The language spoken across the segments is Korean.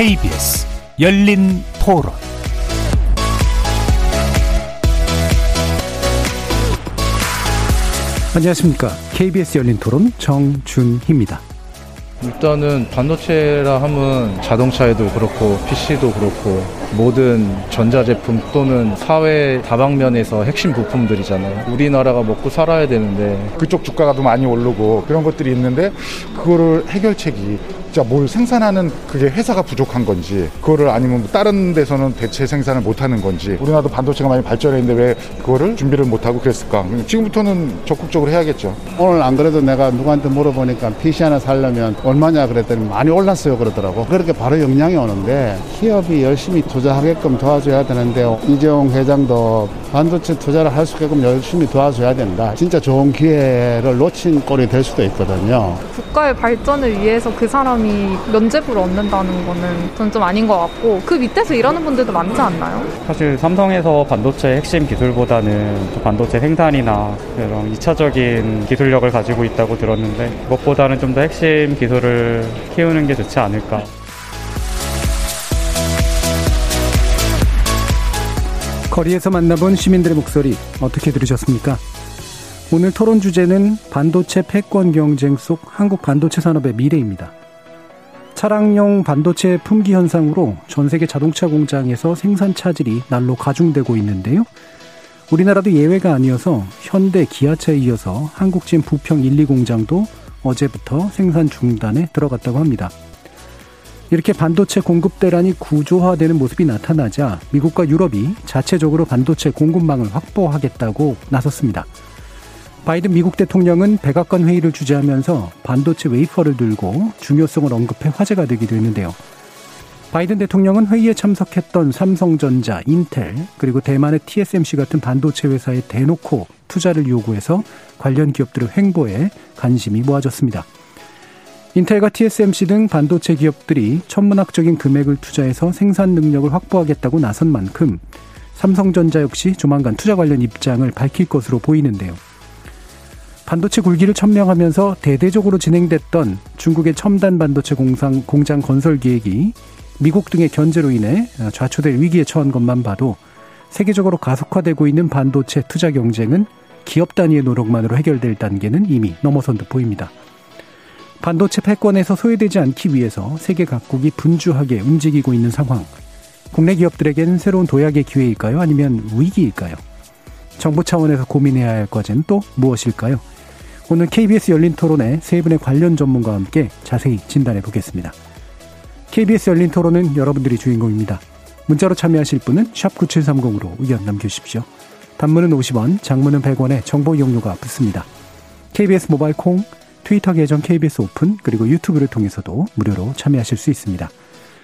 KBS 열린 토론 안녕하십니까. KBS 열린 토론 정준희입니다. 일단은 반도체라 하면 자동차에도 그렇고 PC도 그렇고 모든 전자제품 또는 사회 다방면에서 핵심 부품들이잖아요. 우리나라가 먹고 살아야 되는데 그쪽 주가가 도 많이 오르고 그런 것들이 있는데 그거를 해결책이 진짜 뭘 생산하는 그게 회사가 부족한 건지 그거를 아니면 다른 데서는 대체 생산을 못하는 건지 우리나라도 반도체가 많이 발전했는데 왜 그거를 준비를 못하고 그랬을까? 지금부터는 적극적으로 해야겠죠. 오늘 안 그래도 내가 누구한테 물어보니까 PC 하나 살려면 얼마냐 그랬더니 많이 올랐어요 그러더라고. 그렇게 바로 영향이 오는데 기업이 열심히 투자하게끔 도와줘야 되는데 이재용 회장도 반도체 투자를 할 수 있게끔 열심히 도와줘야 된다. 진짜 좋은 기회를 놓친 꼴이 될 수도 있거든요. 국가의 발전을 위해서 그 사람 사람이 면제부를 얻는다는 거는 저는 좀 아닌 것 같고 그 밑에서 일하는 분들도 많지 않나요? 사실 삼성에서 반도체 핵심 기술보다는 반도체 생산이나 그런 2차적인 기술력을 가지고 있다고 들었는데 그것보다는 좀 더 핵심 기술을 키우는 게 좋지 않을까. 거리에서 만나본 시민들의 목소리 어떻게 들으셨습니까? 오늘 토론 주제는 반도체 패권 경쟁 속 한국 반도체 산업의 미래입니다. 차량용 반도체 품귀 현상으로 전 세계 자동차 공장에서 생산 차질이 날로 가중되고 있는데요. 우리나라도 예외가 아니어서 현대 기아차에 이어서 한국진 부평 1, 2 공장도 어제부터 생산 중단에 들어갔다고 합니다. 이렇게 반도체 공급 대란이 구조화되는 모습이 나타나자 미국과 유럽이 자체적으로 반도체 공급망을 확보하겠다고 나섰습니다. 바이든 미국 대통령은 백악관 회의를 주재하면서 반도체 웨이퍼를 들고 중요성을 언급해 화제가 되기도 했는데요. 바이든 대통령은 회의에 참석했던 삼성전자, 인텔, 그리고 대만의 TSMC 같은 반도체 회사에 대놓고 투자를 요구해서 관련 기업들의 횡보에 관심이 모아졌습니다. 인텔과 TSMC 등 반도체 기업들이 천문학적인 금액을 투자해서 생산 능력을 확보하겠다고 나선 만큼 삼성전자 역시 조만간 투자 관련 입장을 밝힐 것으로 보이는데요. 반도체 굴기를 천명하면서 대대적으로 진행됐던 중국의 첨단 반도체 공상, 공장 건설 계획이 미국 등의 견제로 인해 좌초될 위기에 처한 것만 봐도 세계적으로 가속화되고 있는 반도체 투자 경쟁은 기업 단위의 노력만으로 해결될 단계는 이미 넘어선 듯 보입니다. 반도체 패권에서 소외되지 않기 위해서 세계 각국이 분주하게 움직이고 있는 상황. 국내 기업들에게는 새로운 도약의 기회일까요? 아니면 위기일까요? 정부 차원에서 고민해야 할 과제는 또 무엇일까요? 오늘 KBS 열린 토론에 세 분의 관련 전문가와 함께 자세히 진단해 보겠습니다. KBS 열린 토론은 여러분들이 주인공입니다. 문자로 참여하실 분은 9730으로 의견 남겨주십시오. 단문은 50원, 장문은 100원에 정보 이용료가 붙습니다. KBS 모바일 콩, 트위터 계정 KBS 오픈, 그리고 유튜브를 통해서도 무료로 참여하실 수 있습니다.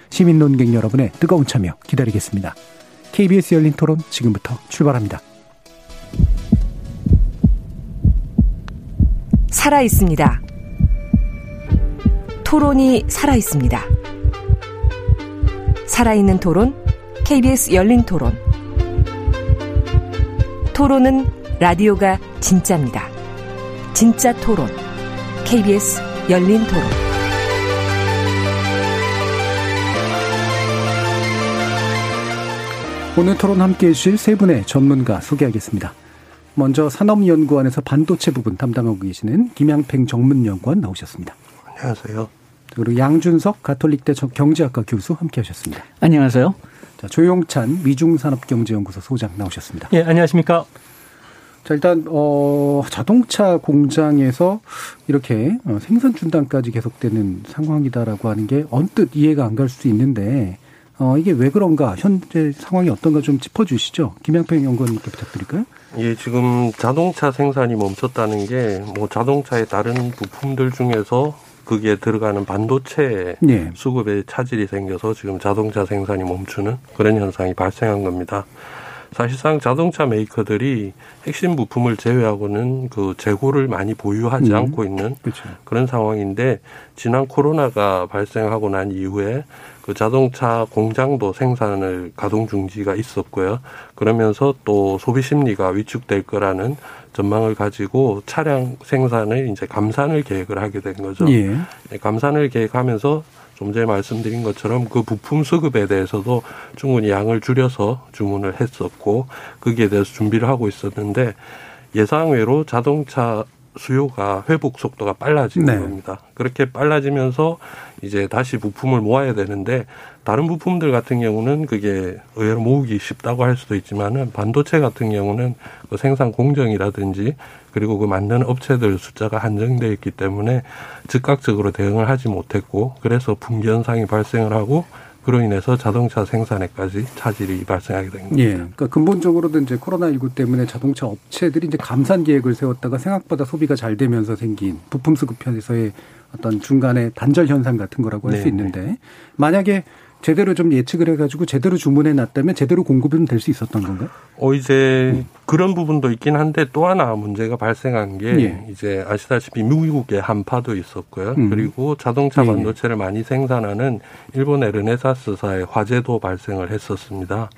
시민 논객 여러분의 뜨거운 참여 기다리겠습니다. KBS 열린 토론 지금부터 출발합니다. 살아 있습니다. 토론이 살아 있습니다. 살아있는 토론, KBS 열린 토론. 토론은 라디오가 진짜입니다. 진짜 토론, KBS 열린 토론. 오늘 토론 함께 해주실 세 분의 전문가 소개하겠습니다. 먼저 산업연구원에서 반도체 부분 담당하고 계시는 김양팽 정문연구원 나오셨습니다. 안녕하세요. 그리고 양준석 가톨릭대 경제학과 교수 함께 하셨습니다. 안녕하세요. 자, 조용찬 미중산업경제연구소 소장 나오셨습니다. 예, 안녕하십니까. 자, 일단, 어, 자동차 공장에서 이렇게 어, 생산 중단까지 계속되는 상황이다라고 하는 게 언뜻 이해가 안 갈 수 있는데, 어, 이게 왜 그런가, 현재 상황이 어떤가 좀 짚어주시죠. 김양평 연구원님께 부탁드릴까요? 예, 지금 자동차 생산이 멈췄다는 게, 뭐 자동차의 다른 부품들 중에서 거기에 들어가는 반도체 예. 수급에 차질이 생겨서 지금 자동차 생산이 멈추는 그런 현상이 발생한 겁니다. 사실상 자동차 메이커들이 핵심 부품을 제외하고는 그 재고를 많이 보유하지 음. 않고 있는 그렇죠. 그런 상황인데 지난 코로나가 발생하고 난 이후에 그 자동차 공장도 생산을 가동 중지가 있었고요. 그러면서 또 소비 심리가 위축될 거라는 전망을 가지고 차량 생산을 이제 감산을 계획을 하게 된 거죠. 예. 감산을 계획하면서 좀 전에 말씀드린 것처럼 그 부품 수급에 대해서도 충분히 양을 줄여서 주문을 했었고 거기에 대해서 준비를 하고 있었는데 예상외로 자동차 수요가 회복 속도가 빨라지는 네. 겁니다. 그렇게 빨라지면서 이제 다시 부품을 모아야 되는데 다른 부품들 같은 경우는 그게 의외로 모으기 쉽다고 할 수도 있지만은 반도체 같은 경우는 그 생산 공정이라든지 그리고 그 만드는 업체들 숫자가 한정되어 있기 때문에 즉각적으로 대응을 하지 못했고 그래서 분기 현상이 발생을 하고 그로 인해서 자동차 생산에까지 차질이 발생하게 된 겁니다. 예. 그러니까 근본적으로도 이제 코로나19 때문에 자동차 업체들이 이제 감산 계획을 세웠다가 생각보다 소비가 잘 되면서 생긴 부품 수급 편에서의 어떤 중간에 단절 현상 같은 거라고 할수 있는데 만약에 제대로 좀 예측을 해가지고 제대로 주문해 놨다면 제대로 공급은 될 수 있었던 건가요? 어 이제 음. 그런 부분도 있긴 한데 또 하나 문제가 발생한 게 예. 이제 아시다시피 미국의 한파도 있었고요. 음. 그리고 자동차 예, 예. 반도체를 예. 많이 생산하는 일본의 르네사스사의 화재도 발생을 했었습니다.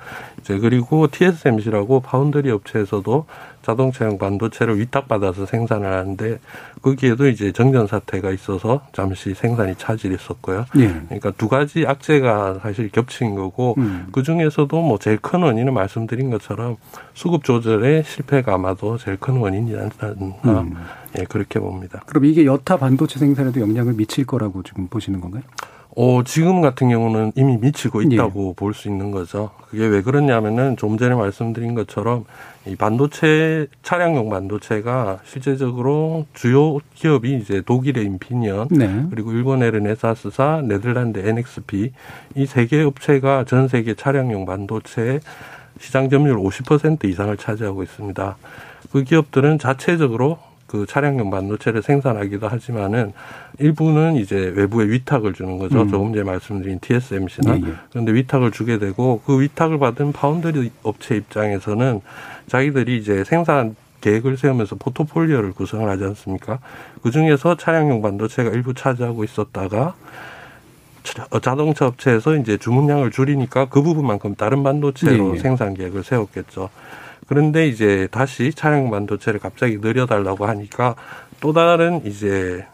이제 그리고 TSMC라고 파운드리 업체에서도 자동차용 반도체를 위탁받아서 생산을 하는데 거기에도 이제 정전 사태가 있어서 잠시 생산이 차질했었고요. 예. 그러니까 두 가지 악재가 사실 겹친 거고 음. 그 중에서도 뭐 제일 큰 원인은 말씀드린 것처럼 수급 조절의 실패가 아마도 제일 큰 원인이지 않나 음. 예 그렇게 봅니다. 그럼 이게 여타 반도체 생산에도 영향을 미칠 거라고 지금 보시는 건가요? 어, 지금 같은 경우는 이미 미치고 있다고 예. 볼수 있는 거죠. 그게 왜 그러냐면은 좀 전에 말씀드린 것처럼 이 반도체 차량용 반도체가 실제적으로 주요 기업이 이제 독일의 인피니언 네. 그리고 일본의 르네사스사, 네덜란드 NXP 이 세 개 업체가 전 세계 차량용 반도체 시장 점유율 50% 이상을 차지하고 있습니다. 그 기업들은 자체적으로 그 차량용 반도체를 생산하기도 하지만은 일부는 이제 외부에 위탁을 주는 거죠. 음. 조금 전에 말씀드린 TSMC나 예, 예. 그런데 위탁을 주게 되고 그 위탁을 받은 파운드리 업체 입장에서는 자기들이 이제 생산 계획을 세우면서 포트폴리오를 구성을 하지 않습니까? 그 중에서 차량용 반도체가 일부 차지하고 있었다가 자동차 업체에서 이제 주문량을 줄이니까 그 부분만큼 다른 반도체로 예, 예. 생산 계획을 세웠겠죠. 그런데 이제 다시 차량 반도체를 갑자기 늘려달라고 하니까 또 다른 이제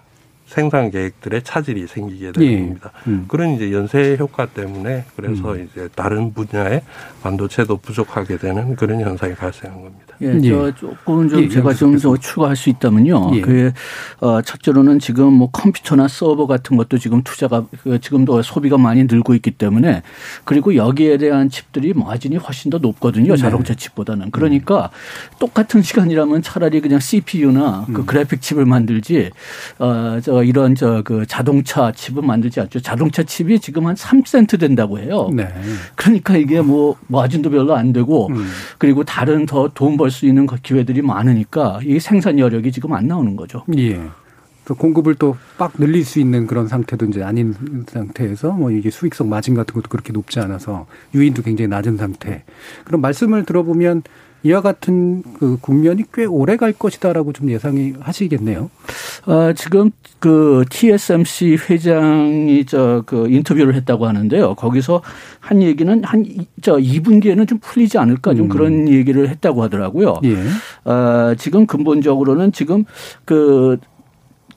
생산 계획들의 차질이 생기게 됩니다. 예. 음. 그런 이제 연쇄 효과 때문에 그래서 음. 이제 다른 분야의 반도체도 부족하게 되는 그런 현상이 발생한 겁니다. 예, 예. 저 조금 좀 예, 제가 좀 더 추가할 수 있다면요. 예. 그 어, 첫째로는 지금 뭐 컴퓨터나 서버 같은 것도 지금 투자가 그 지금도 소비가 많이 늘고 있기 때문에 그리고 여기에 대한 칩들이 마진이 훨씬 더 높거든요. 네. 자동차 칩보다는. 그러니까 음. 똑같은 시간이라면 차라리 그냥 CPU나 그 음. 그래픽 칩을 만들지 어 저 이런 저 그 자동차 칩은 만들지 않죠. 자동차 칩이 지금 한 3센트 된다고 해요. 네. 그러니까 이게 뭐 마진도 별로 안 되고 음. 그리고 다른 더 돈 벌 수 있는 그 기회들이 많으니까 이 생산 여력이 지금 안 나오는 거죠. 예. 또 공급을 또 빡 늘릴 수 있는 그런 상태도 이제 아닌 상태에서 뭐 이게 수익성 마진 같은 것도 그렇게 높지 않아서 유인도 굉장히 낮은 상태. 그럼 말씀을 들어보면 이와 같은 그 국면이 꽤 오래 갈 것이다라고 좀 예상이 하시겠네요. 어, 지금 그 TSMC 회장이 저 그 인터뷰를 했다고 하는데요. 거기서 한 얘기는 한 저 2분기에는 좀 풀리지 않을까 좀 음. 그런 얘기를 했다고 하더라고요. 예. 어, 지금 근본적으로는 지금 그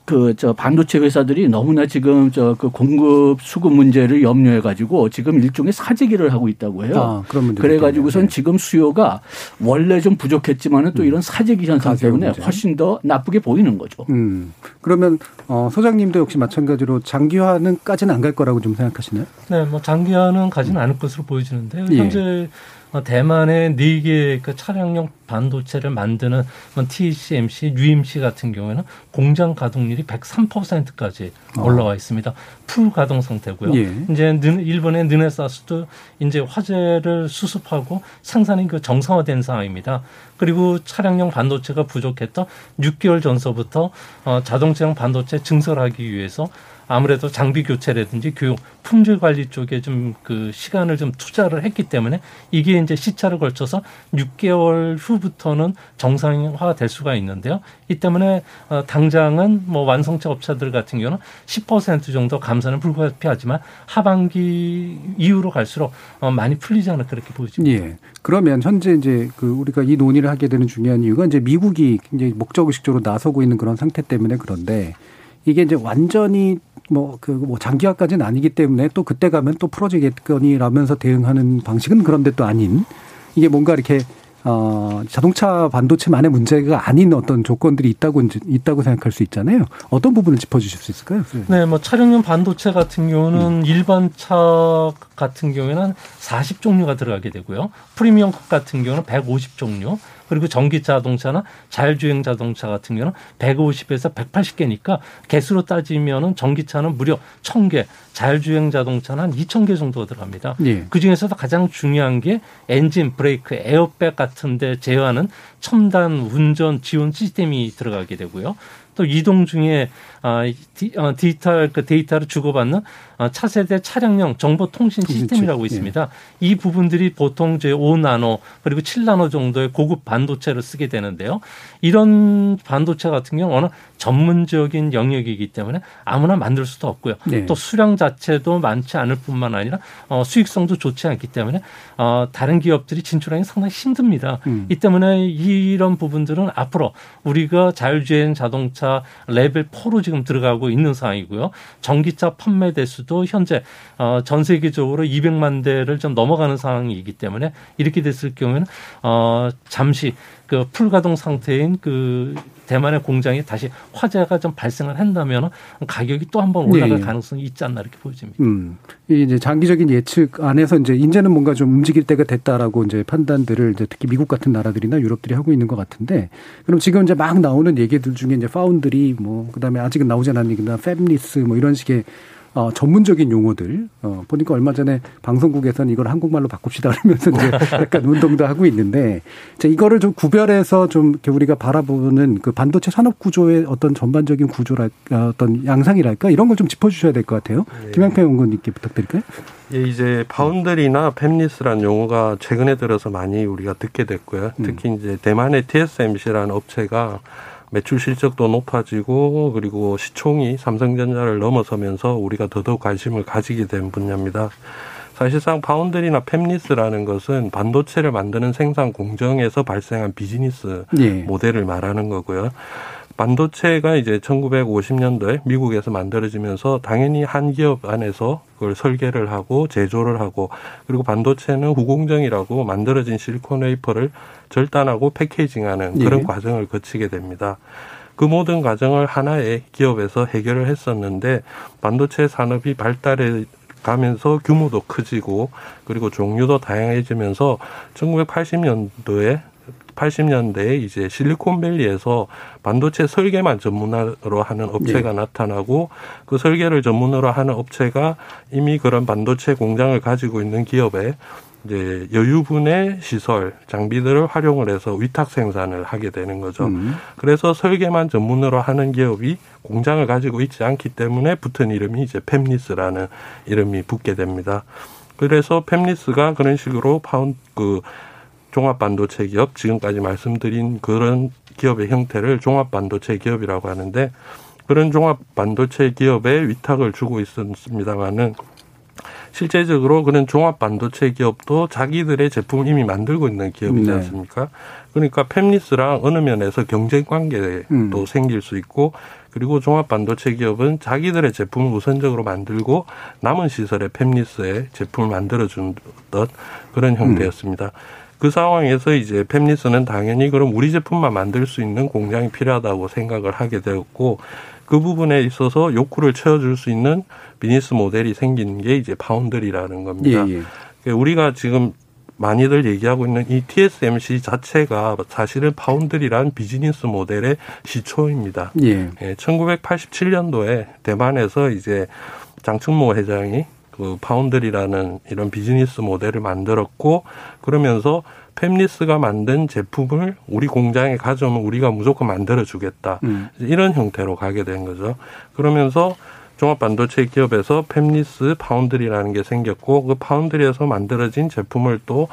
그 저 반도체 회사들이 너무나 지금 저 그 공급 수급 문제를 염려해 가지고 지금 일종의 사재기를 하고 있다고 해요. 아, 그래 가지고선 네. 지금 수요가 원래 좀 부족했지만은 또 음. 이런 사재기 현상 때문에 문제. 훨씬 더 나쁘게 보이는 거죠. 음. 그러면 어 소장님도 역시 마찬가지로 장기화는까지는 안 갈 거라고 좀 생각하시나요? 네, 뭐 장기화는 가지는 않을 것으로 보여지는데요. 예. 현재 어, 대만의 네 개의 그 차량용 반도체를 만드는 뭐 TSMC, UMC 같은 경우에는 공장 가동률이 103%까지 어. 올라와 있습니다. 풀 가동 상태고요. 예. 이제 일본의 느네사스도 이제 화재를 수습하고 생산이 그 정상화된 상황입니다. 그리고 차량용 반도체가 부족했던 6개월 전서부터 어, 자동차용 반도체 증설하기 위해서 아무래도 장비 교체라든지 교육 품질 관리 쪽에 좀 그 시간을 좀 투자를 했기 때문에 이게 이제 시차를 걸쳐서 6개월 후부터는 정상화 될 수가 있는데요. 이 때문에 어 당장은 뭐 완성차 업체들 같은 경우는 10% 정도 감산은 불가피하지만 하반기 이후로 갈수록 어 많이 풀리지 않을 그렇게 보여집니다. 예. 그러면 현재 이제 그 우리가 이 논의를 하게 되는 중요한 이유가 이제 미국이 굉장히 목적 의식적으로 나서고 있는 그런 상태 때문에 그런데 이게 이제 완전히 뭐, 그, 뭐, 장기화까지는 아니기 때문에 또 그때 가면 또 풀어지겠거니라면서 대응하는 방식은 그런데 또 아닌 이게 뭔가 이렇게 어, 자동차 반도체만의 문제가 아닌 어떤 조건들이 있다고 있다고 생각할 수 있잖아요. 어떤 부분을 짚어주실 수 있을까요? 네, 뭐 차량용 반도체 같은 경우는 음. 일반 차 같은 경우에는 40 종류가 들어가게 되고요. 프리미엄급 같은 경우는 150 종류, 그리고 전기 자동차나 자율주행 자동차 같은 경우는 150에서 180개니까 개수로 따지면은 전기차는 무려 1000개, 자율주행 자동차는 한 2000개 정도가 들어갑니다. 예. 그 중에서도 가장 중요한 게 엔진, 브레이크, 에어백 같은 데 제어하는 첨단 운전 지원 시스템이 들어가게 되고요. 또 이동 중에 아, 디, 어, 디지털 그 데이터를 주고받는 어, 차세대 차량용 정보통신 시스템이라고 있습니다. 예. 이 부분들이 보통 이제 5나노 그리고 7나노 정도의 고급 반도체를 쓰게 되는데요. 이런 반도체 같은 경우는 워낙 전문적인 영역이기 때문에 아무나 만들 수도 없고요. 네. 또 수량 자체도 많지 않을 뿐만 아니라 어, 수익성도 좋지 않기 때문에 어, 다른 기업들이 진출하기 상당히 힘듭니다. 음. 이 때문에 이런 부분들은 앞으로 우리가 자율주행 자동차 레벨 4로 지금 들어가고 있는 상황이고요. 전기차 판매 대수도 현재 어, 전 세계적으로 200만 대를 좀 넘어가는 상황이기 때문에 이렇게 됐을 경우에는 어, 잠시 그 풀가동 상태인 그 대만의 공장이 다시 화재가 좀 발생을 한다면 가격이 또 한 번 올라갈 네. 가능성이 있지 않나 이렇게 보여집니다. 음. 이제 장기적인 예측 안에서 이제 이제는 뭔가 좀 움직일 때가 됐다라고 이제 판단들을 이제 특히 미국 같은 나라들이나 유럽들이 하고 있는 것 같은데 그럼 지금 이제 막 나오는 얘기들 중에 이제 파운드리 뭐 그다음에 아직은 나오지 얘기나 팹리스 뭐 이런 식의 어, 전문적인 용어들 어, 보니까 얼마 전에 방송국에서는 이걸 한국말로 바꿉시다 그러면서 이제 약간 운동도 하고 있는데 자, 이거를 좀 구별해서 좀 우리가 바라보는 그 반도체 산업 구조의 어떤 전반적인 구조랄까 어떤 양상이랄까 이런 걸 좀 짚어주셔야 될 것 같아요. 예. 김양평 연구원님께 부탁드릴까요? 예, 이제 파운드리나 팹리스라는 용어가 최근에 들어서 많이 우리가 듣게 됐고요. 음. 특히 이제 대만의 TSMC라는 업체가 매출 실적도 높아지고 그리고 시총이 삼성전자를 넘어서면서 우리가 더더욱 관심을 가지게 된 분야입니다. 사실상 파운드리나 팹리스라는 것은 반도체를 만드는 생산 공정에서 발생한 비즈니스 예. 모델을 말하는 거고요. 반도체가 이제 1950년도에 미국에서 만들어지면서 당연히 한 기업 안에서 그걸 설계를 하고 제조를 하고 그리고 반도체는 후공정이라고 만들어진 실리콘 웨이퍼를 절단하고 패키징하는 그런 예. 과정을 거치게 됩니다. 그 모든 과정을 하나의 기업에서 해결을 했었는데 반도체 산업이 발달해 가면서 규모도 커지고 그리고 종류도 다양해지면서 1980년도에 80년대에 이제 실리콘밸리에서 반도체 설계만 전문으로 하는 업체가 네. 나타나고 그 설계를 전문으로 하는 업체가 이미 그런 반도체 공장을 가지고 있는 기업에 이제 여유분의 시설 장비들을 활용을 해서 위탁 생산을 하게 되는 거죠. 음. 그래서 설계만 전문으로 하는 기업이 공장을 가지고 있지 않기 때문에 붙은 이름이 이제 팹리스라는 이름이 붙게 됩니다. 그래서 팹리스가 그런 식으로 파운 그 종합 반도체 기업 지금까지 말씀드린 그런 기업의 형태를 종합 반도체 기업이라고 하는데 그런 종합 반도체 기업에 위탁을 주고 있었습니다만은 실제적으로 그런 종합 반도체 기업도 자기들의 제품을 이미 만들고 있는 기업이지 네. 않습니까? 그러니까 팹리스랑 어느 면에서 경쟁 관계도 음. 생길 수 있고 그리고 종합 반도체 기업은 자기들의 제품을 우선적으로 만들고 남은 시설에 팹리스의 제품을 만들어 준던 그런 형태였습니다. 음. 그 상황에서 이제 팹리스는 당연히 그럼 우리 제품만 만들 수 있는 공장이 필요하다고 생각을 하게 되었고 그 부분에 있어서 욕구를 채워줄 수 있는 비즈니스 모델이 생긴 게 이제 파운드리라는 겁니다. 예, 예. 그러니까 우리가 지금 많이들 얘기하고 있는 이 TSMC 자체가 사실은 파운드리란 비즈니스 모델의 시초입니다. 예. 예 1987년도에 대만에서 이제 장충모 회장이 그 foundry라는 이런 비즈니스 모델을 만들었고 그러면서 fabless가 만든 제품을 우리 공장에 가져오면 우리가 무조건 만들어 주겠다. 음. 이런 형태로 가게 된 거죠. 그러면서 종합 반도체 기업에서 fabless foundry라는 게 생겼고 그 foundry에서 만들어진 제품을 또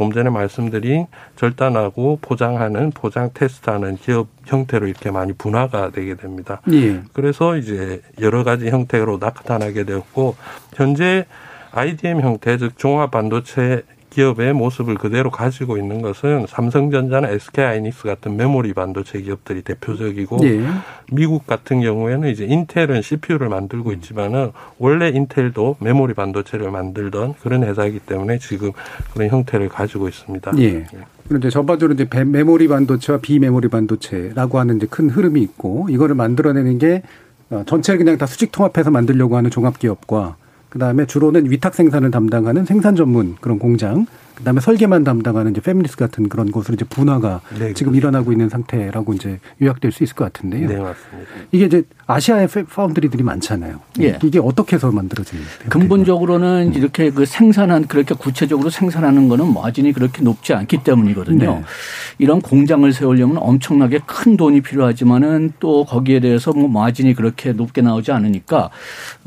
좀 전에 말씀드린 절단하고 포장하는 포장 테스트하는 기업 형태로 이렇게 많이 분화가 되게 됩니다. 예. 그래서 이제 여러 가지 형태로 나타나게 되었고 현재 IDM 형태 즉 종합 반도체 기업의 모습을 그대로 가지고 있는 것은 삼성전자나 SK하이닉스 같은 메모리 반도체 기업들이 대표적이고 예. 미국 같은 경우에는 이제 인텔은 CPU를 만들고 있지만은 원래 인텔도 메모리 반도체를 만들던 그런 회사이기 때문에 지금 그런 형태를 가지고 있습니다. 예. 그런데 전반적으로 이제 메모리 반도체와 비메모리 반도체라고 하는 이제 큰 흐름이 있고 이거를 만들어내는 게 어, 전체를 그냥 다 수직 통합해서 만들려고 하는 종합 기업과 그다음에 주로는 위탁 생산을 담당하는 생산 전문 그런 공장 그다음에 설계만 담당하는 이제 페미니스 같은 그런 곳으로 이제 분화가 네, 지금. 일어나고 있는 상태라고 이제 요약될 수 있을 것 같은데요. 네, 맞습니다. 이게 이제 아시아의 파운드리들이 많잖아요. 예. 이게 어떻게 해서 만들어지는 거예요? 근본적으로는 음. 이렇게 그 생산한 그렇게 구체적으로 생산하는 거는 마진이 그렇게 높지 않기 때문이거든요. 네. 이런 공장을 세우려면 엄청나게 큰 돈이 필요하지만은 또 거기에 대해서 뭐 마진이 그렇게 높게 나오지 않으니까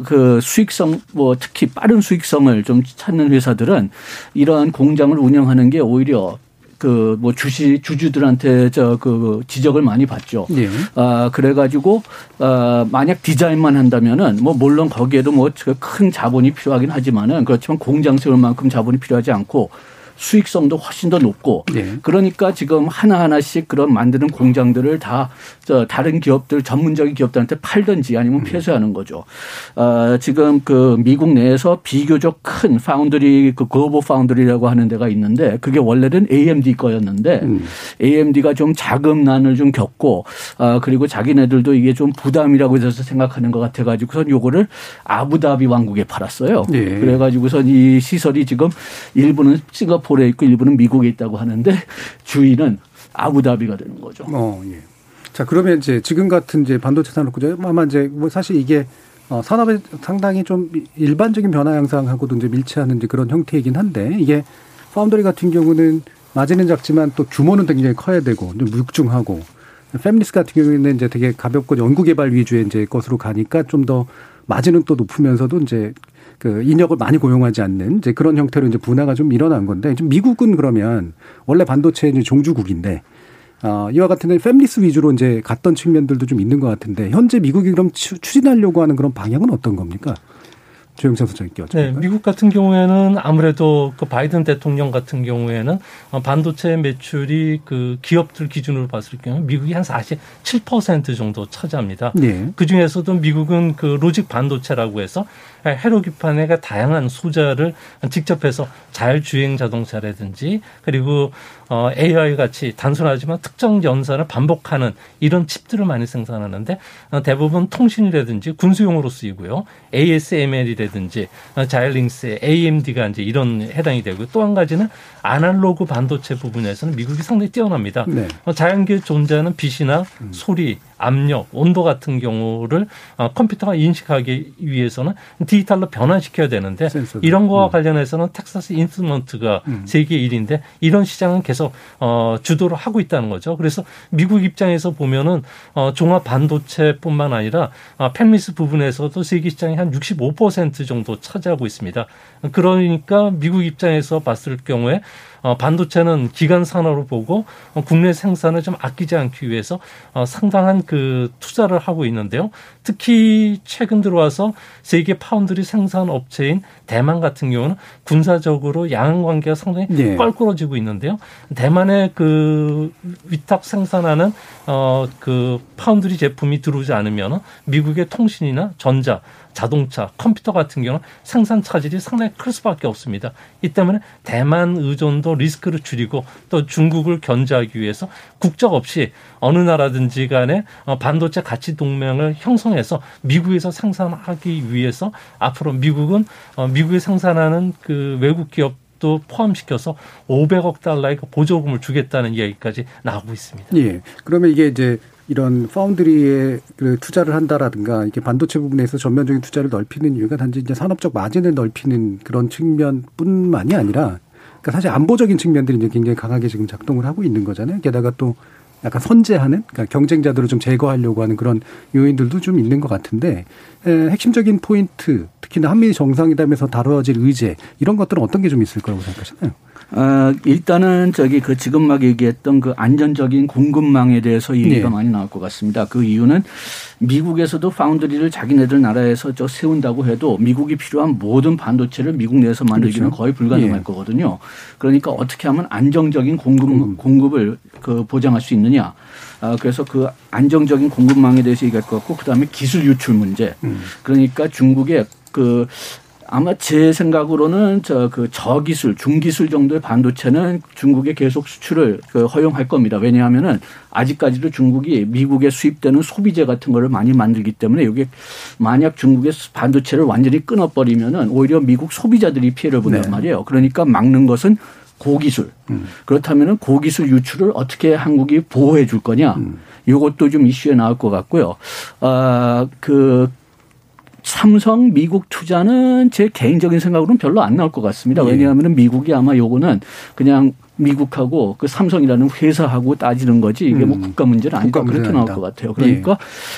그 수익성 뭐 특히 빠른 수익성을 좀 찾는 회사들은 이러한 공장 을 운영하는 게 오히려 그 뭐 주시 주주들한테 저 그 지적을 많이 받죠. 네. 아 그래가지고 아 만약 디자인만 한다면은 뭐 물론 거기에도 뭐 큰 자본이 필요하긴 하지만은 그렇지만 공장 세울 만큼 자본이 필요하지 않고 수익성도 훨씬 더 높고 네. 그러니까 지금 하나하나씩 그런 만드는 공장들을 다저 다른 기업들 전문적인 기업들한테 팔든지 아니면 네. 폐쇄하는 거죠. 어, 지금 그 미국 내에서 비교적 큰 파운드리 그 글로벌 파운드리라고 하는 데가 있는데 그게 원래는 AMD 거였는데 음. AMD가 좀 자금난을 좀 겪고 아 그리고 자기네들도 이게 좀 부담이라고 해서 생각하는 것 같아 가지고선 요거를 아부다비 왕국에 팔았어요. 네. 그래 가지고선 이 시설이 지금 일부는 싱가포르 싱가포르에 있고 일부는 미국에 있다고 하는데 주인은 아부다비가 되는 거죠. 어, 예. 자, 그러면 이제 지금 같은 이제 반도체 산업 구조 아마 이제 뭐 사실 이게 어, 산업의 상당히 좀 일반적인 변화 양상하고도 이제 일치하는 이제 그런 형태이긴 한데 이게 파운더리 같은 경우는 마진은 작지만 또 규모는 굉장히 커야 되고 좀 육중하고 페미니스 같은 경우에는 이제 되게 가볍고 연구 개발 위주의 이제 것으로 가니까 좀 더 마진은 또 높으면서도 이제 그 인력을 많이 고용하지 않는 이제 그런 형태로 이제 분화가 좀 일어난 건데 좀 미국은 그러면 원래 반도체 이제 종주국인데 어, 이와 같은 패밀리스 위주로 이제 갔던 측면들도 좀 있는 것 같은데 현재 미국이 그럼 추진하려고 하는 그런 방향은 어떤 겁니까? 조영찬 소장님께 네, 미국 같은 경우에는 아무래도 그 바이든 대통령 같은 경우에는 어, 반도체 매출이 그 기업들 기준으로 봤을 경우 미국이 한 47% 정도 차지합니다. 네. 그 중에서도 미국은 그 로직 반도체라고 해서 헤로기판의 다양한 소자를 직접 해서 자율주행 자동차라든지 그리고 어, AI 같이 단순하지만 특정 연산을 반복하는 이런 칩들을 많이 생산하는데 어, 대부분 통신이라든지 군수용으로 쓰이고요. ASML이라든지 어, 자일링스, AMD가 이제 이런 해당이 되고 또 한 가지는 아날로그 반도체 부분에서는 미국이 상당히 뛰어납니다. 네. 어, 자연계에 존재하는 빛이나 음. 소리, 압력, 온도 같은 경우를 어, 컴퓨터가 인식하기 위해서는 디지털로 변환시켜야 되는데 센서도. 이런 거와 음. 관련해서는 텍사스 인스트먼트가 음. 세계 1위인데 이런 시장은 계속 어, 주도를 하고 있다는 거죠. 그래서 미국 입장에서 보면은 어, 종합 반도체뿐만 아니라 어, 펜미스 부분에서도 세계 시장이 한65% 정도 차지하고 있습니다. 그러니까 미국 입장에서 봤을 경우에 어, 반도체는 기간 산업으로 보고 어, 국내 생산을 좀 아끼지 않기 위해서 어, 상당한 그 투자를 하고 있는데요. 특히 최근 들어와서 세계 파운드리 생산 업체인 대만 같은 경우는 군사적으로 양안 관계가 상당히 네. 껄끄러지고 있는데요. 대만의 그 위탁 생산하는 어 그 파운드리 제품이 들어오지 않으면 미국의 통신이나 전자 자동차, 컴퓨터 같은 경우는 생산 차질이 상당히 클 수밖에 없습니다. 이 때문에 대만 의존도 리스크를 줄이고 또 중국을 견제하기 위해서 국적 없이 어느 나라든지 간에 어, 반도체 가치 동맹을 형성해서 미국에서 생산하기 위해서 앞으로 미국은 어, 미국에 생산하는 그 외국 기업 도 포함시켜서 500억 달러의 그 보조금을 주겠다는 이야기까지 나오고 있습니다. 예. 그러면 이게 이제 이런 파운드리에 그 투자를 한다라든가 이게 반도체 부분에서 전면적인 투자를 넓히는 이유가 단지 이제 산업적 마진을 넓히는 그런 측면뿐만이 아니라 그러니까 사실 안보적인 측면들이 이제 굉장히 강하게 지금 작동을 하고 있는 거잖아요. 게다가 또 약간 선제하는 그러니까 경쟁자들을 좀 제거하려고 하는 그런 요인들도 좀 있는 것 같은데 에, 핵심적인 포인트 특히나 한미 정상회담에서 다뤄질 의제 이런 것들은 어떤 게 좀 있을 거라고 생각하시나요? 어, 일단은 저기 그 지금 막 얘기했던 그 안전적인 공급망에 대해서 얘기가 네. 많이 나올 것 같습니다. 그 이유는 미국에서도 파운드리를 자기네들 나라에서 저 세운다고 해도 미국이 필요한 모든 반도체를 미국 내에서 만들기는 그렇죠. 거의 불가능할 예. 거거든요. 그러니까 어떻게 하면 안정적인 공급, 음. 공급을 그 보장할 수 있느냐. 아, 그래서 그 안정적인 공급망에 대해서 얘기할 것 같고 그다음에 기술 유출 문제. 음. 그러니까 중국의 그 아마 제 생각으로는 저 그 저기술, 중기술 정도의 반도체는 중국에 계속 수출을 그 허용할 겁니다. 왜냐하면은 아직까지도 중국이 미국에 수입되는 소비재 같은 거를 많이 만들기 때문에 이게 만약 중국의 반도체를 완전히 끊어버리면은 오히려 미국 소비자들이 피해를 본단 네. 말이에요. 그러니까 막는 것은 고기술. 음. 그렇다면은 고기술 유출을 어떻게 한국이 보호해 줄 거냐. 음. 이것도 좀 이슈에 나올 것 같고요. 아, 그 삼성 미국 투자는 제 개인적인 생각으로는 별로 안 나올 것 같습니다. 예. 왜냐하면 미국이 아마 요거는 그냥 미국하고 그 삼성이라는 회사하고 따지는 거지 이게 뭐 음. 국가 문제는 아니다 국가 그렇게 나올 것 같아요. 그러니까 예.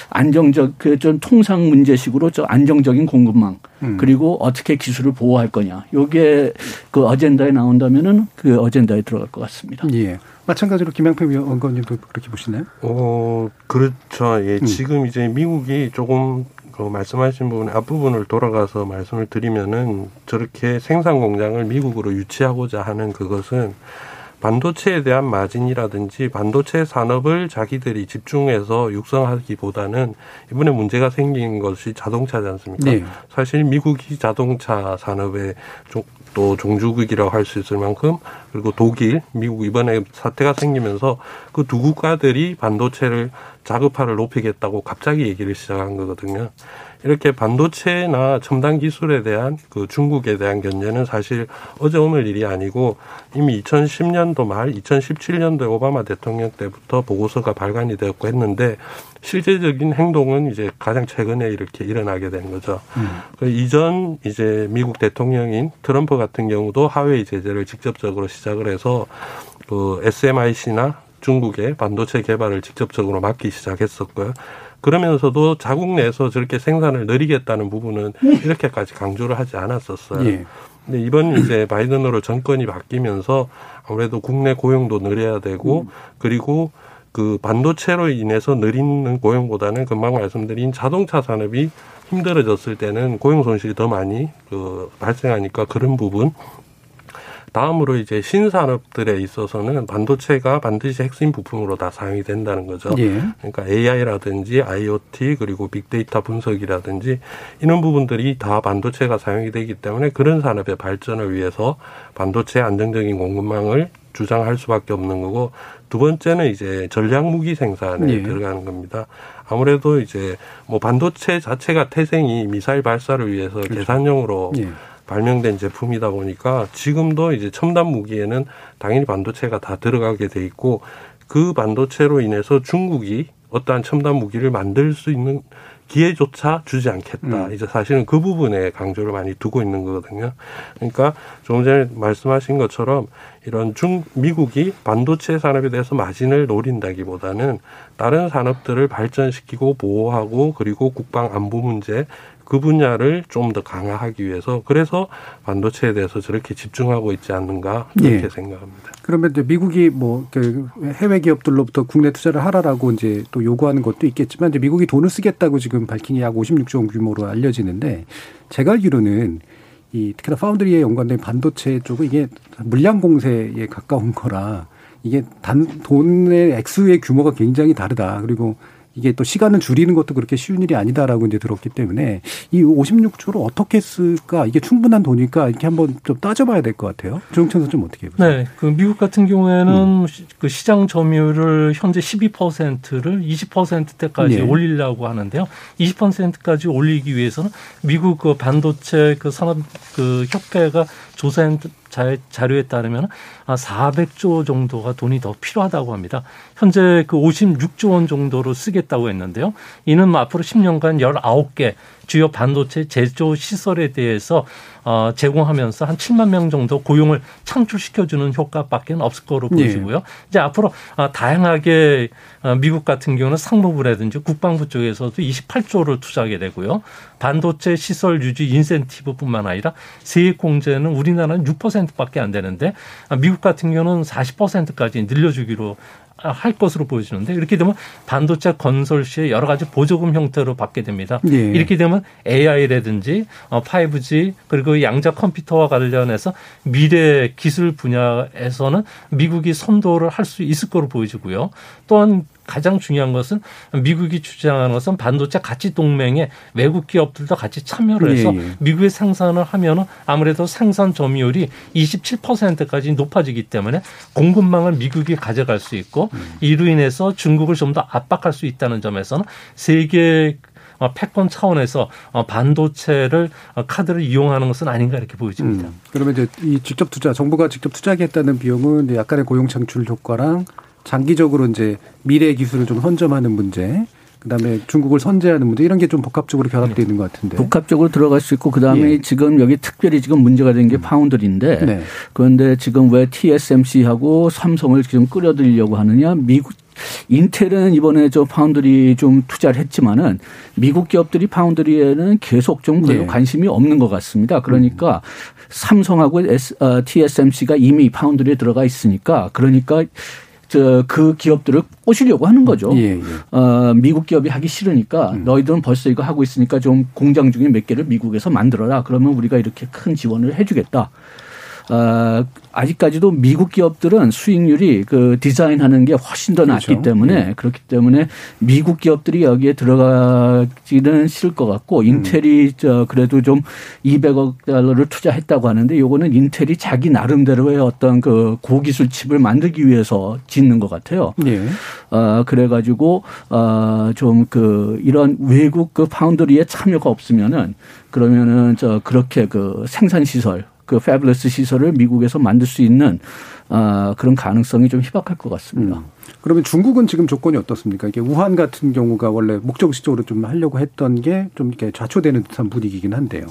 안정적 그 좀 통상 문제식으로 저 안정적인 공급망 음. 그리고 어떻게 기술을 보호할 거냐 요게 그 어젠다에 나온다면은 그 어젠다에 들어갈 것 같습니다. 예. 마찬가지로 김양평 의원님도 그렇게 보시나요? 어 그렇죠. 예. 음. 지금 이제 미국이 조금 그 말씀하신 부분 앞부분을 돌아가서 말씀을 드리면은 저렇게 생산 공장을 미국으로 유치하고자 하는 그것은 반도체에 대한 마진이라든지 반도체 산업을 자기들이 집중해서 육성하기보다는 이번에 문제가 생긴 것이 자동차지 않습니까? 네. 사실 미국이 자동차 산업의 또 종주국이라고 할 수 있을 만큼 그리고 독일, 미국 이번에 사태가 생기면서 그 두 국가들이 반도체를 자급화를 높이겠다고 갑자기 얘기를 시작한 거거든요. 이렇게 반도체나 첨단 기술에 대한 그 중국에 대한 견제는 사실 어제 오늘 일이 아니고 이미 2010년도 말 2017년도에 오바마 대통령 때부터 보고서가 발간이 되었고 했는데 실제적인 행동은 이제 가장 최근에 이렇게 일어나게 된 거죠. 음. 그 이전 이제 미국 대통령인 트럼프 같은 경우도 하웨이 제재를 직접적으로 시작 을 해서 그 SMIC나 중국의 반도체 개발을 직접적으로 막기 시작했었고요. 그러면서도 자국 내에서 저렇게 생산을 늘리겠다는 부분은 이렇게까지 강조를 하지 않았었어요. 예. 근데 이번 이제 바이든으로 정권이 바뀌면서 아무래도 국내 고용도 늘려야 되고 음. 그리고 그 반도체로 인해서 늘리는 고용보다는 금방 말씀드린 자동차 산업이 힘들어졌을 때는 고용 손실이 더 많이 그 발생하니까 그런 부분 다음으로 이제 신산업들에 있어서는 반도체가 반드시 핵심 부품으로 다 사용이 된다는 거죠. 예. 그러니까 AI라든지 IoT 그리고 빅데이터 분석이라든지 이런 부분들이 다 반도체가 사용이 되기 때문에 그런 산업의 발전을 위해서 반도체 안정적인 공급망을 주장할 수밖에 없는 거고 두 번째는 이제 전략 무기 생산에 예. 들어가는 겁니다. 아무래도 이제 뭐 반도체 자체가 태생이 미사일 발사를 위해서 그렇죠. 계산용으로 예. 발명된 제품이다 보니까 지금도 이제 첨단 무기에는 당연히 반도체가 다 들어가게 돼 있고 그 반도체로 인해서 중국이 어떠한 첨단 무기를 만들 수 있는 기회조차 주지 않겠다. 음. 이제 사실은 그 부분에 강조를 많이 두고 있는 거거든요. 그러니까 조금 전에 말씀하신 것처럼 이런 중 미국이 반도체 산업에 대해서 마진을 노린다기보다는 다른 산업들을 발전시키고 보호하고 그리고 국방 안보 문제 그 분야를 좀 더 강화하기 위해서 그래서 반도체에 대해서 저렇게 집중하고 있지 않는가 그렇게 예. 생각합니다. 그러면 이제 미국이 뭐그 해외 기업들로부터 국내 투자를 하라라고 이제 또 요구하는 것도 있겠지만 이제 미국이 돈을 쓰겠다고 지금 밝힌 게 약 56조 원 규모로 알려지는데 제가 알기로는 이 특히나 파운드리에 연관된 반도체 쪽은 이게 물량 공세에 가까운 거라 이게 단 돈의 액수의 규모가 굉장히 다르다. 그리고 이게 또 시간을 줄이는 것도 그렇게 쉬운 일이 아니다라고 이제 들었기 때문에 이 56조를 어떻게 쓸까 이게 충분한 돈일까 이렇게 한번 좀 따져봐야 될 것 같아요. 조영천 선좀 어떻게 보세요? 네, 그 미국 같은 경우에는 음. 그 시장 점유율을 현재 12%를 20%대까지 네. 올리려고 하는데요. 20%까지 올리기 위해서는 미국 그 반도체 그 산업 그 협회가 조사한 자료에 따르면 400조 정도가 돈이 더 필요하다고 합니다. 현재 그 56조 원 정도로 쓰겠다고 했는데요. 이는 앞으로 10년간 19개 주요 반도체 제조 시설에 대해서 어, 제공하면서 한 7만 명 정도 고용을 창출시켜주는 효과밖에 없을 거로 예. 보이고요. 예. 이제 앞으로 어, 다양하게 어, 미국 같은 경우는 상무부라든지 국방부 쪽에서도 28조를 투자하게 되고요. 반도체 시설 유지 인센티브뿐만 아니라 세액 공제는 우리나라는 6%밖에 안 되는데 아, 미국 같은 경우는 40%까지 늘려주기로 할 것으로 보여지는데 이렇게 되면 반도체 건설 시에 여러 가지 보조금 형태로 받게 됩니다. 예. 이렇게 되면 AI라든지 5G 어, 그리고 양자 컴퓨터와 관련해서 미래 기술 분야에서는 미국이 선도를 할 수 있을 거로 보여지고요. 또한 가장 중요한 것은 미국이 주장하는 것은 반도체 가치 동맹에 외국 기업들도 같이 참여를 해서 예, 예. 미국의 생산을 하면은 아무래도 생산 점유율이 27%까지 높아지기 때문에 공급망을 미국이 가져갈 수 있고 음. 이로 인해서 중국을 좀 더 압박할 수 있다는 점에서는 세계 어, 패권 차원에서 어, 반도체를 어, 카드를 이용하는 것은 아닌가 이렇게 보여집니다. 음. 그러면 이제 이 직접 투자 정부가 직접 투자하겠다는 비용은 약간의 고용 창출 효과랑 장기적으로 이제 미래 기술을 좀 선점하는 문제, 그다음에 중국을 선제하는 문제 이런 게 좀 복합적으로 결합되어 있는 것 같은데. 복합적으로 들어갈 수 있고 그다음에 예. 지금 여기 특별히 지금 문제가 된게 음. 파운드리인데 네. 그런데 지금 왜 TSMC하고 삼성을 지금 끌어들이려고 하느냐? 미국 인텔은 이번에 저 파운드리 좀 투자를 했지만은 미국 기업들이 파운드리에는 계속 좀 네. 관심이 없는 것 같습니다. 그러니까 음. 삼성하고 S, 어, TSMC가 이미 파운드리에 들어가 있으니까 그러니까 저 그 기업들을 꼬시려고 하는 거죠. 예, 예. 어, 미국 기업이 하기 싫으니까 음. 너희들은 벌써 이거 하고 있으니까 좀 공장 중에 몇 개를 미국에서 만들어라. 그러면 우리가 이렇게 큰 지원을 해주겠다. 어, 아직까지도 미국 기업들은 수익률이 그 디자인하는 게 훨씬 더 낮기 그렇죠. 때문에 네. 그렇기 때문에 미국 기업들이 여기에 들어가기는 싫을 것 같고 음. 인텔이 저 그래도 좀 200억 달러를 투자했다고 하는데 요거는 인텔이 자기 나름대로의 어떤 그 고기술 칩을 만들기 위해서 짓는 것 같아요. 네. 어 그래가지고 어 좀 그 이런 외국 그 파운드리에 참여가 없으면은 그러면은 저 그렇게 그 생산 시설 그 패블러스 시설을 미국에서 만들 수 있는 아, 그런 가능성이 좀 희박할 것 같습니다. 음. 그러면 중국은 지금 조건이 어떻습니까? 이게 우한 같은 경우가 원래 목적지적으로 좀 하려고 했던 게 좀 이렇게 좌초되는 듯한 분위기긴 한데요.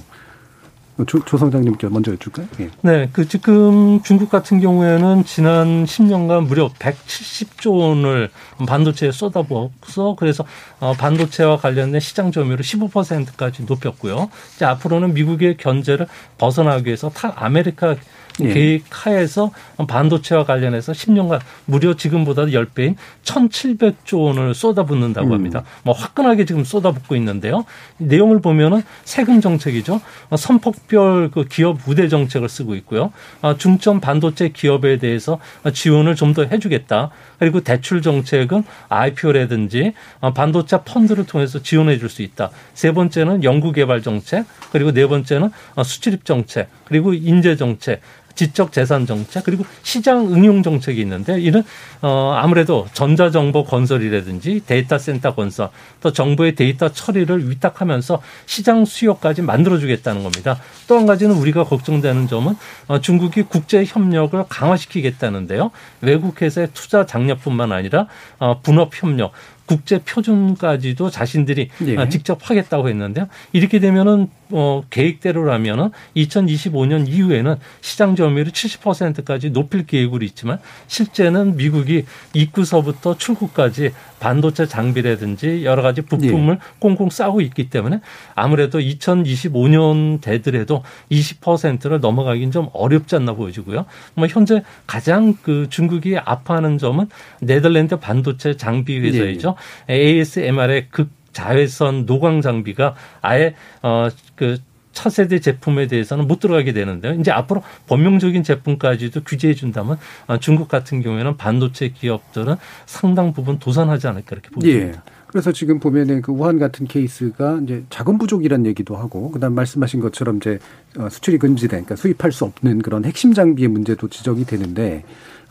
조, 조 성장님께 먼저 여쭐까요? 예. 네, 그 지금 중국 같은 경우에는 지난 10년간 무려 170조 원을 반도체에 쏟아부어서 그래서 어, 반도체와 관련된 시장 점유율을 15%까지 높였고요. 이제 앞으로는 미국의 견제를 벗어나기 위해서 탈 아메리카 예. 계획 하에서 반도체와 관련해서 10년간 무려 지금보다 10배인 1,700조 원을 쏟아붓는다고 음. 합니다. 뭐 화끈하게 지금 쏟아붓고 있는데요. 내용을 보면은 세금 정책이죠. 선폭별 그 기업 우대 정책을 쓰고 있고요. 아, 중점 반도체 기업에 대해서 지원을 좀 더 해주겠다. 그리고 대출 정책은 IPO라든지 반도체 펀드를 통해서 지원해 줄 수 있다. 세 번째는 연구개발 정책, 그리고 네 번째는 수출입 정책, 그리고 인재 정책, 지적 재산 정책 그리고 시장 응용 정책이 있는데 이는 어 아무래도 전자 정보 건설이라든지 데이터 센터 건설 또 정부의 데이터 처리를 위탁하면서 시장 수요까지 만들어 주겠다는 겁니다. 또 한 가지는 우리가 걱정되는 점은 어 중국이 국제 협력을 강화시키겠다는데요. 외국 회사의 투자 장려뿐만 아니라 어 분업 협력 국제 표준까지도 자신들이 네. 직접 하겠다고 했는데요. 이렇게 되면은 어 계획대로라면은 2025년 이후에는 시장 점유율이 70%까지 높일 계획으로 있지만 실제는 미국이 입구서부터 출구까지 반도체 장비라든지 여러 가지 부품을 네. 꽁꽁 싸고 있기 때문에 아무래도 2025년 되더라도 20%를 넘어가긴 좀 어렵지 않나 보여지고요. 뭐 현재 가장 그 중국이 아파하는 점은 네덜란드 반도체 장비 회사이죠. 네. ASMR의 극 자외선 노광 장비가 아예 어그 차세대 제품에 대해서는 못 들어가게 되는데요. 이제 앞으로 범용적인 제품까지도 규제해 준다면 어, 중국 같은 경우에는 반도체 기업들은 상당 부분 도산하지 않을까 이렇게 보입니다. 예. 그래서 지금 보면은 그 우한 같은 케이스가 이제 자금 부족이란 얘기도 하고 그다음 말씀하신 것처럼 이제 어, 수출이 금지된 그러니까 수입할 수 없는 그런 핵심 장비의 문제도 지적이 되는데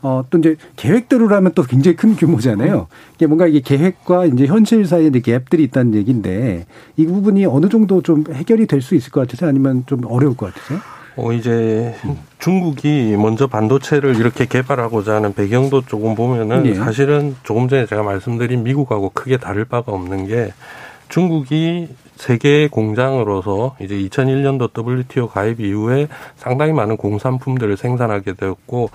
어, 또 이제 계획대로라면 또 굉장히 큰 규모잖아요. 이게 뭔가 이게 계획과 이제 현실 사이에 갭들이 있다는 얘기인데 이 부분이 어느 정도 좀 해결이 될 수 있을 것 같으세요? 아니면 좀 어려울 것 같으세요? 어, 이제 중국이 먼저 반도체를 이렇게 개발하고자 하는 배경도 조금 보면은 네. 사실은 조금 전에 제가 말씀드린 미국하고 크게 다를 바가 없는 게 중국이 세계 공장으로서 이제 2001년도 WTO 가입 이후에 상당히 많은 공산품들을 생산하게 되었고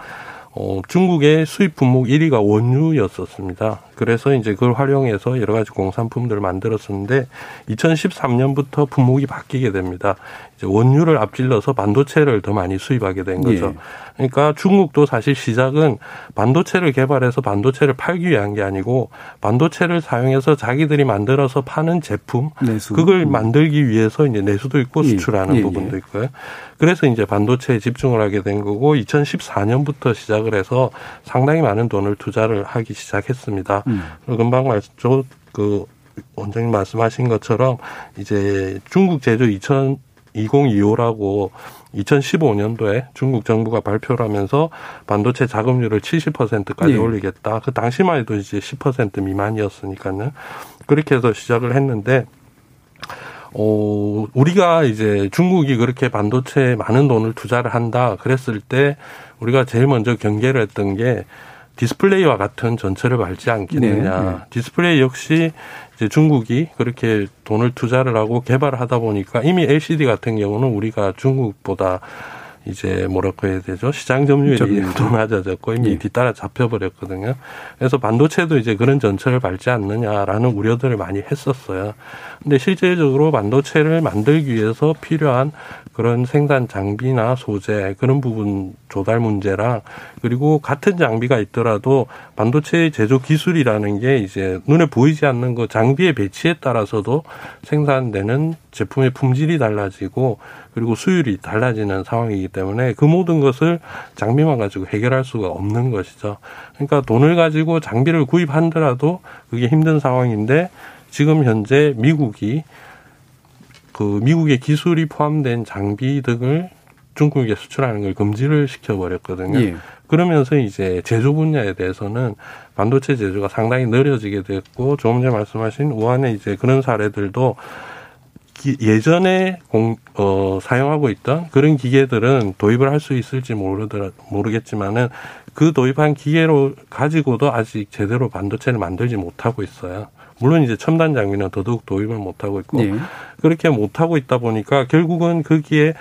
어, 중국의 수입 품목 1위가 원유였었습니다. 그래서 이제 그걸 활용해서 여러 가지 공산품들을 만들었었는데 2013년부터 품목이 바뀌게 됩니다. 이제 원유를 앞질러서 반도체를 더 많이 수입하게 된 거죠. 예. 그러니까 중국도 사실 시작은 반도체를 개발해서 반도체를 팔기 위한 게 아니고 반도체를 사용해서 자기들이 만들어서 파는 제품 내수. 그걸 음. 만들기 위해서 이제 내수도 있고 예. 수출하는 예. 부분도 있고요. 그래서 이제 반도체에 집중을 하게 된 거고 2014년부터 시작을 해서 상당히 많은 돈을 투자를 하기 시작했습니다. 음. 금방 말씀 그 원장님 말씀하신 것처럼 이제 중국 제조 2000 2025라고 2015년도에 중국 정부가 발표를 하면서 반도체 자급률을 70%까지 네. 올리겠다. 그 당시만 해도 이제 10% 미만이었으니까는 그렇게 해서 시작을 했는데 어, 우리가 이제 중국이 그렇게 반도체에 많은 돈을 투자를 한다 그랬을 때 우리가 제일 먼저 경계를 했던 게 디스플레이와 같은 전철을 밟지 않겠느냐. 네, 네. 디스플레이 역시 이제 중국이 그렇게 돈을 투자를 하고 개발을 하다 보니까 이미 LCD 같은 경우는 우리가 중국보다 이제 뭐라고 해야 되죠? 시장 점유율이 더 낮아졌고 이미 예. 뒤따라 잡혀버렸거든요. 그래서 반도체도 이제 그런 전철을 밟지 않느냐라는 우려들을 많이 했었어요. 근데 실제적으로 반도체를 만들기 위해서 필요한 그런 생산 장비나 소재 그런 부분 조달 문제랑 그리고 같은 장비가 있더라도 반도체 제조 기술이라는 게 이제 눈에 보이지 않는 그 장비의 배치에 따라서도 생산되는 제품의 품질이 달라지고 그리고 수율이 달라지는 상황이기 때문에 그 모든 것을 장비만 가지고 해결할 수가 없는 것이죠. 그러니까 돈을 가지고 장비를 구입한더라도 그게 힘든 상황인데 지금 현재 미국이 그 미국의 기술이 포함된 장비 등을 중국에 수출하는 걸 금지를 시켜버렸거든요. 예. 그러면서 이제 제조 분야에 대해서는 반도체 제조가 상당히 느려지게 됐고 조금 전에 말씀하신 우한의 이제 그런 사례들도 예전에 공, 어, 사용하고 있던 그런 기계들은 도입을 할 수 있을지 모르더라, 모르겠지만은 그 도입한 기계로 가지고도 아직 제대로 반도체를 만들지 못하고 있어요. 물론 이제 첨단 장비는 더더욱 도입을 못하고 있고 네. 그렇게 못하고 있다 보니까 결국은 거기에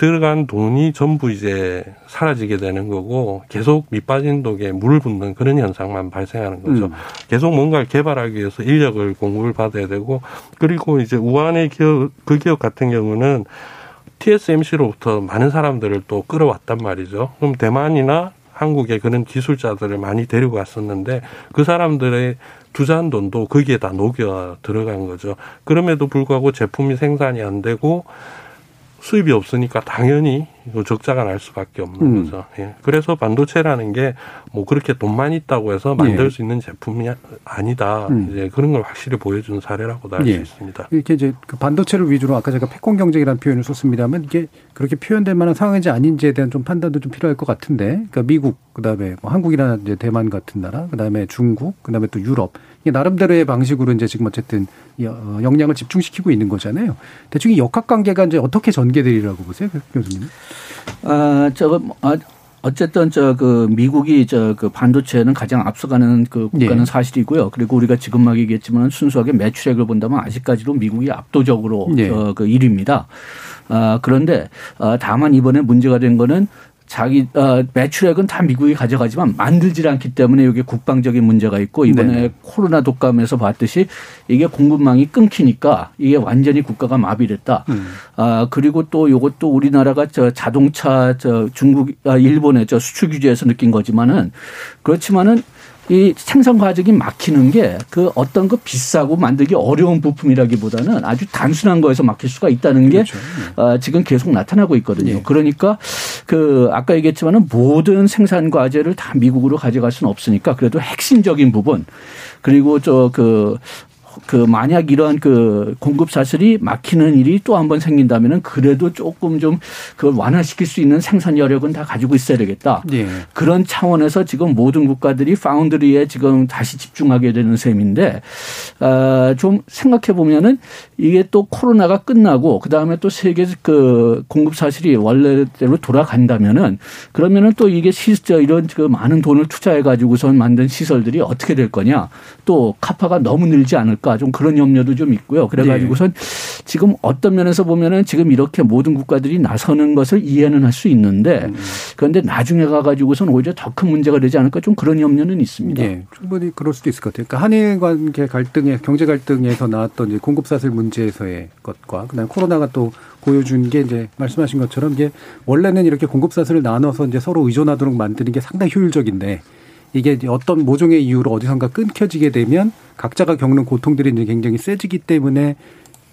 들어간 돈이 전부 이제 사라지게 되는 거고 계속 밑빠진 독에 물을 붓는 그런 현상만 발생하는 거죠. 음. 계속 뭔가를 개발하기 위해서 인력을 공급을 받아야 되고 그리고 이제 우한의 기업 그 기업 같은 경우는 TSMC로부터 많은 사람들을 또 끌어왔단 말이죠. 그럼 대만이나 한국에 그런 기술자들을 많이 데리고 왔었는데 그 사람들의 투자한 돈도 거기에 다 녹여 들어간 거죠. 그럼에도 불구하고 제품이 생산이 안 되고 수입이 없으니까 당연히 적자가 날 수밖에 없는 음. 거죠. 예. 그래서 반도체라는 게 뭐 그렇게 돈만 있다고 해서 만들 예. 수 있는 제품이 아니다. 음. 이제 그런 걸 확실히 보여주는 사례라고도 알수 예. 있습니다. 이렇게 이제 그 반도체를 위주로 아까 제가 패권 경쟁이라는 표현을 썼습니다만 이게 그렇게 표현될 만한 상황인지 아닌지에 대한 좀 판단도 좀 필요할 것 같은데, 그러니까 미국 그다음에 뭐 한국이나 이제 대만 같은 나라, 그다음에 중국, 그다음에 또 유럽 이게 나름대로의 방식으로 이제 지금 어쨌든 어, 역량을 집중시키고 있는 거잖아요. 대충 이 역학 관계가 이제 어떻게 전개되리라고 보세요, 교수님? 아, 저거 뭐, 아, 어쨌든 저 그 미국이 저 그 반도체는 가장 앞서가는 그 국가는 예. 사실이고요. 그리고 우리가 지금 막 얘기했지만 순수하게 매출액을 본다면 아직까지도 미국이 압도적으로 예. 저그 1위입니다. 아, 그런데 아, 다만 이번에 문제가 된 거는 자기 어, 매출액은 다 미국이 가져가지만 만들질 않기 때문에 여기 국방적인 문제가 있고 이번에 네 코로나 독감에서 봤듯이 이게 공급망이 끊기니까 이게 완전히 국가가 마비됐다. 음. 아 그리고 또 이것도 우리나라가 저 자동차 저 중국 아 일본의 저 수출 규제에서 느낀 거지만은 그렇지만은 이 생산 과정이 막히는 게 그 어떤 그 비싸고 만들기 어려운 부품이라기보다는 아주 단순한 거에서 막힐 수가 있다는 게 그렇죠. 어, 지금 계속 나타나고 있거든요. 네. 그러니까 그 아까 얘기했지만은 모든 생산 과제를 다 미국으로 가져갈 수는 없으니까 그래도 핵심적인 부분 그리고 저 그 그 만약 이런 그 공급 사슬이 막히는 일이 또 한 번 생긴다면은 그래도 조금 좀 그걸 완화시킬 수 있는 생산 여력은 다 가지고 있어야 되겠다. 예. 그런 차원에서 지금 모든 국가들이 파운드리에 지금 다시 집중하게 되는 셈인데 아좀 생각해 보면은 이게 또 코로나가 끝나고 그 다음에 또 세계 그 공급 사실이 원래대로 돌아간다면은 그러면은 또 이게 시저 이런 그 많은 돈을 투자해 가지고선 만든 시설들이 어떻게 될 거냐 또 카파가 너무 늘지 않을 않을까 좀 그런 염려도 좀 있고요. 그래가지고선 네. 지금 어떤 면에서 보면은 지금 이렇게 모든 국가들이 나서는 것을 이해는 할 수 있는데 음. 그런데 나중에 가가지고선 오히려 더 큰 문제가 되지 않을까 좀 그런 염려는 있습니다. 네, 충분히 그럴 수도 있을 것 같아요. 그러니까 한일 관계 갈등에 경제 갈등에서 나왔던 공급 사슬 문제에서의 것과 그다음 에 코로나가 또 보여준 게 이제 말씀하신 것처럼 이게 원래는 이렇게 공급 사슬을 나눠서 이제 서로 의존하도록 만드는 게 상당히 효율적인데 이게 어떤 모종의 이유로 어디선가 끊겨지게 되면 각자가 겪는 고통들이 이제 굉장히 세지기 때문에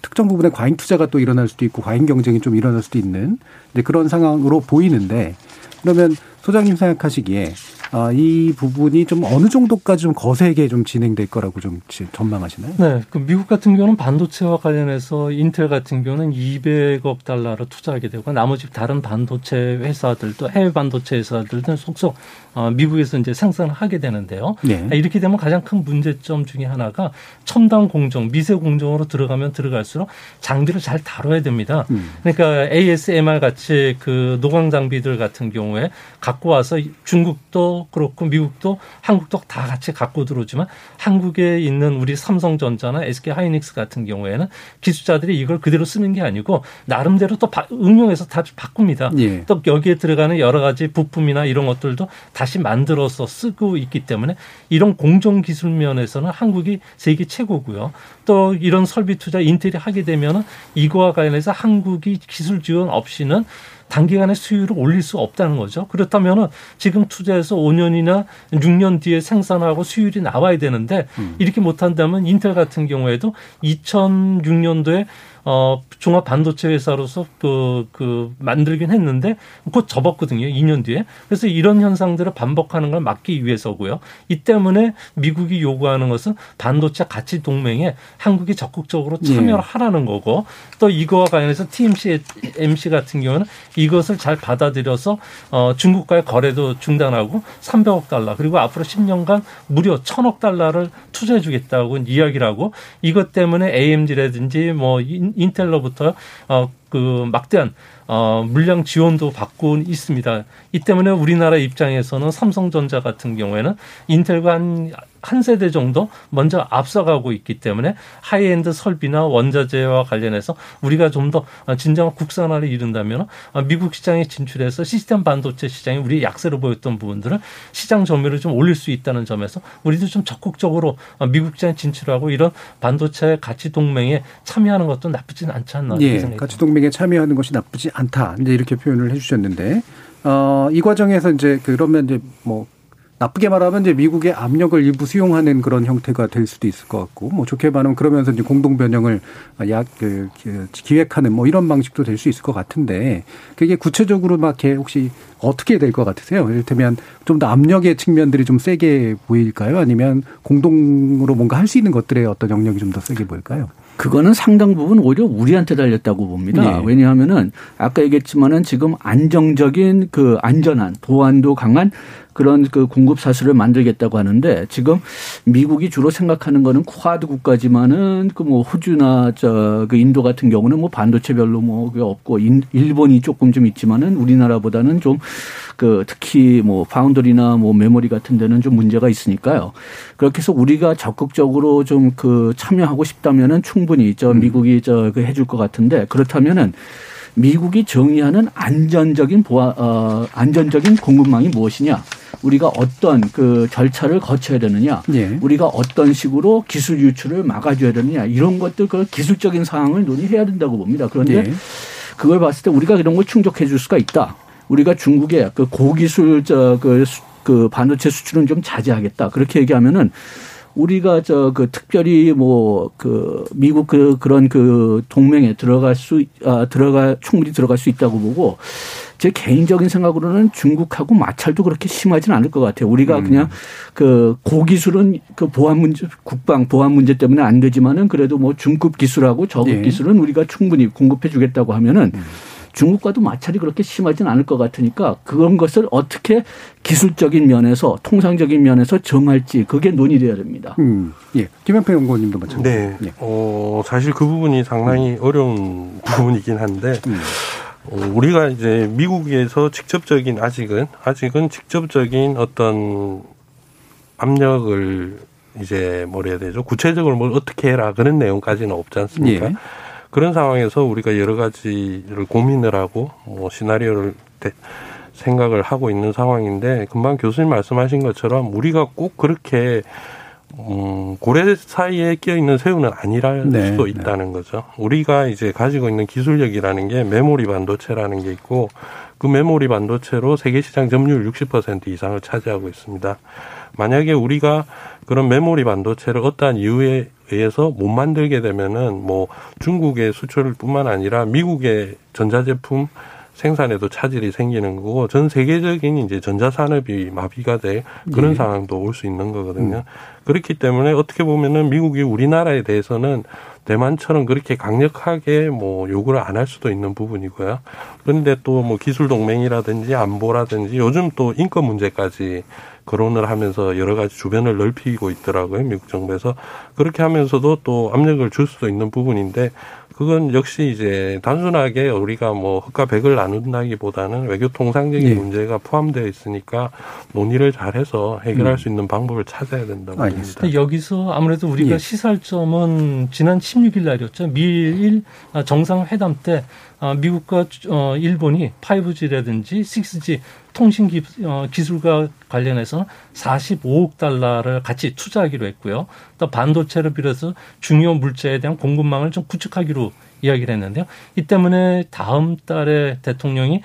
특정 부분에 과잉 투자가 또 일어날 수도 있고 과잉 경쟁이 좀 일어날 수도 있는 그런 상황으로 보이는데 그러면 소장님 생각하시기에 아, 이 부분이 좀 어느 정도까지 좀 거세게 좀 진행될 거라고 좀 전망하시나요? 네. 그 미국 같은 경우는 반도체와 관련해서 인텔 같은 경우는 200억 달러를 투자하게 되고 나머지 다른 반도체 회사들도 해외 반도체 회사들도 속속 어, 미국에서 이제 생산을 하게 되는데요. 네. 이렇게 되면 가장 큰 문제점 중에 하나가 첨단 공정, 미세 공정으로 들어가면 들어갈수록 장비를 잘 다뤄야 됩니다. 음. 그러니까 ASMR 같이 그 노광 장비들 같은 경우에 갖고 와서 중국도 그렇고 미국도 한국도 다 같이 갖고 들어오지만 한국에 있는 우리 삼성전자나 SK 하이닉스 같은 경우에는 기술자들이 이걸 그대로 쓰는 게 아니고 나름대로 또 응용해서 다 바꿉니다. 예. 또 여기에 들어가는 여러 가지 부품이나 이런 것들도 다시 만들어서 쓰고 있기 때문에 이런 공정 기술 면에서는 한국이 세계 최고고요. 또 이런 설비 투자 인텔이 하게 되면은 이거와 관련해서 한국이 기술 지원 없이는 단기간에 수율을 올릴 수 없다는 거죠. 그렇다면은 지금 투자해서 5년이나 6년 뒤에 생산하고 수율이 나와야 되는데 음. 이렇게 못한다면 인텔 같은 경우에도 2006년도에 어, 종합 반도체 회사로서 그, 그, 만들긴 했는데 곧 접었거든요. 2년 뒤에. 그래서 이런 현상들을 반복하는 걸 막기 위해서고요. 이 때문에 미국이 요구하는 것은 반도체 가치 동맹에 한국이 적극적으로 참여를 예. 하라는 거고 또 이거와 관련해서 TMC, MC 같은 경우는 이것을 잘 받아들여서 어, 중국과의 거래도 중단하고 300억 달러 그리고 앞으로 10년간 무려 1000억 달러를 투자해 주겠다고 이야기를 하고 이것 때문에 AMD라든지 뭐 인텔로부터 어, 그 막대한 어, 물량 지원도 받고 있습니다. 이 때문에 우리나라 입장에서는 삼성전자 같은 경우에는 인텔과 한, 한 세대 정도 먼저 앞서가고 있기 때문에 하이엔드 설비나 원자재와 관련해서 우리가 좀 더 진정한 국산화를 이룬다면 미국 시장에 진출해서 시스템 반도체 시장이 우리 약세로 보였던 부분들을 시장 점유율을 좀 올릴 수 있다는 점에서 우리도 좀 적극적으로 미국 시장에 진출하고 이런 반도체 가치 동맹에 참여하는 것도 나쁘진 않지 않나 예, 가치 동맹 에 참여하는 것이 나쁘지 않다. 이제 이렇게 표현을 해주셨는데 어, 이 과정에서 이제 그러면 이제 뭐 나쁘게 말하면 이제 미국의 압력을 일부 수용하는 그런 형태가 될 수도 있을 것 같고, 뭐 좋게 말하면 그러면서 이제 공동 변형을 약 그, 기획하는 뭐 이런 방식도 될 수 있을 것 같은데, 그게 구체적으로 막 혹시 어떻게 될 것 같으세요? 이를테면 좀 더 압력의 측면들이 좀 세게 보일까요? 아니면 공동으로 뭔가 할 수 있는 것들의 어떤 영역이 좀 더 세게 보일까요? 그거는 상당 부분 오히려 우리한테 달렸다고 봅니다. 네. 왜냐하면은 아까 얘기했지만은 지금 안정적인 그 안전한 보안도 강한 그런 그 공급 사슬을 만들겠다고 하는데 지금 미국이 주로 생각하는 거는 쿼드 국가지만은 그 뭐 호주나 저 그 인도 같은 경우는 뭐 반도체 별로 뭐 그게 없고 일본이 조금 좀 있지만은 우리나라보다는 좀 그 특히 뭐 파운더리나 뭐 메모리 같은 데는 좀 문제가 있으니까요. 그렇게 해서 우리가 적극적으로 좀 그 참여하고 싶다면은 충분히 저 음. 미국이 저 그 해줄 것 같은데 그렇다면은 미국이 정의하는 안전적인 보아 어 안전적인 공급망이 무엇이냐? 우리가 어떤 그 절차를 거쳐야 되느냐, 네. 우리가 어떤 식으로 기술 유출을 막아줘야 되느냐 이런 것들 그 기술적인 사항을 논의해야 된다고 봅니다. 그런데 네. 그걸 봤을 때 우리가 이런 걸 충족해 줄 수가 있다. 우리가 중국의 그 고기술 저그 그 반도체 수출은 좀 자제하겠다. 그렇게 얘기하면은 우리가 저 그 특별히 뭐 그 미국 그 그런 그 동맹에 들어갈 수 아, 들어가 충분히 들어갈 수 있다고 보고 제 개인적인 생각으로는 중국하고 마찰도 그렇게 심하지는 않을 것 같아요. 우리가 음. 그냥 그 고기술은 그 보안 문제, 국방 보안 문제 때문에 안 되지만은 그래도 뭐 중급 기술하고 저급 네. 기술은 우리가 충분히 공급해 주겠다고 하면은 음. 중국과도 마찰이 그렇게 심하지는 않을 것 같으니까 그런 것을 어떻게 기술적인 면에서 통상적인 면에서 정할지 그게 논의돼야 됩니다. 음. 예. 김현태 연구원님도 마찬가지. 네. 예. 어, 사실 그 부분이 상당히 음. 어려운 부분이긴 한데 음. 어, 우리가 이제 미국에서 직접적인 아직은 아직은 직접적인 어떤 압력을 이제 뭐라 해야 되죠? 구체적으로 뭘 어떻게 해라 그런 내용까지는 없지 않습니까? 예. 그런 상황에서 우리가 여러 가지를 고민을 하고 뭐 시나리오를 생각을 하고 있는 상황인데 금방 교수님 말씀하신 것처럼 우리가 꼭 그렇게 음, 고래 사이에 끼어 있는 새우는 아니랄 네, 수도 네. 있다는 네. 거죠. 우리가 이제 가지고 있는 기술력이라는 게 메모리 반도체라는 게 있고 그 메모리 반도체로 세계 시장 점유율 60% 이상을 차지하고 있습니다. 만약에 우리가 그런 메모리 반도체를 어떠한 이유에 의해서 못 만들게 되면은 뭐 중국의 수출뿐만 아니라 미국의 전자제품 생산에도 차질이 생기는 거고 전 세계적인 이제 전자산업이 마비가 될 그런 예. 상황도 올 수 있는 거거든요. 음. 그렇기 때문에 어떻게 보면은 미국이 우리나라에 대해서는 대만처럼 그렇게 강력하게 뭐 요구를 안 할 수도 있는 부분이고요. 그런데 또 뭐 기술 동맹이라든지 안보라든지 요즘 또 인권 문제까지 거론을 하면서 여러 가지 주변을 넓히고 있더라고요. 미국 정부에서. 그렇게 하면서도 또 압력을 줄 수도 있는 부분인데 그건 역시 이제 단순하게 우리가 뭐 흑과 백을 나눈다기보다는 외교 통상적인 예. 문제가 포함되어 있으니까 논의를 잘해서 해결할 음. 수 있는 방법을 찾아야 된다고 봅니다. 여기서 아무래도 우리가 예. 시살점은 지난 16일 날이었죠. 미일 정상회담 때 아, 미국과 어, 일본이 5G라든지 6G 통신 기, 어, 기술과 관련해서 45억 달러를 같이 투자하기로 했고요. 또 반도체를 비롯해서 중요 물자에 대한 공급망을 좀 구축하기로 이야기를 했는데요. 이 때문에 다음 달에 대통령이 어,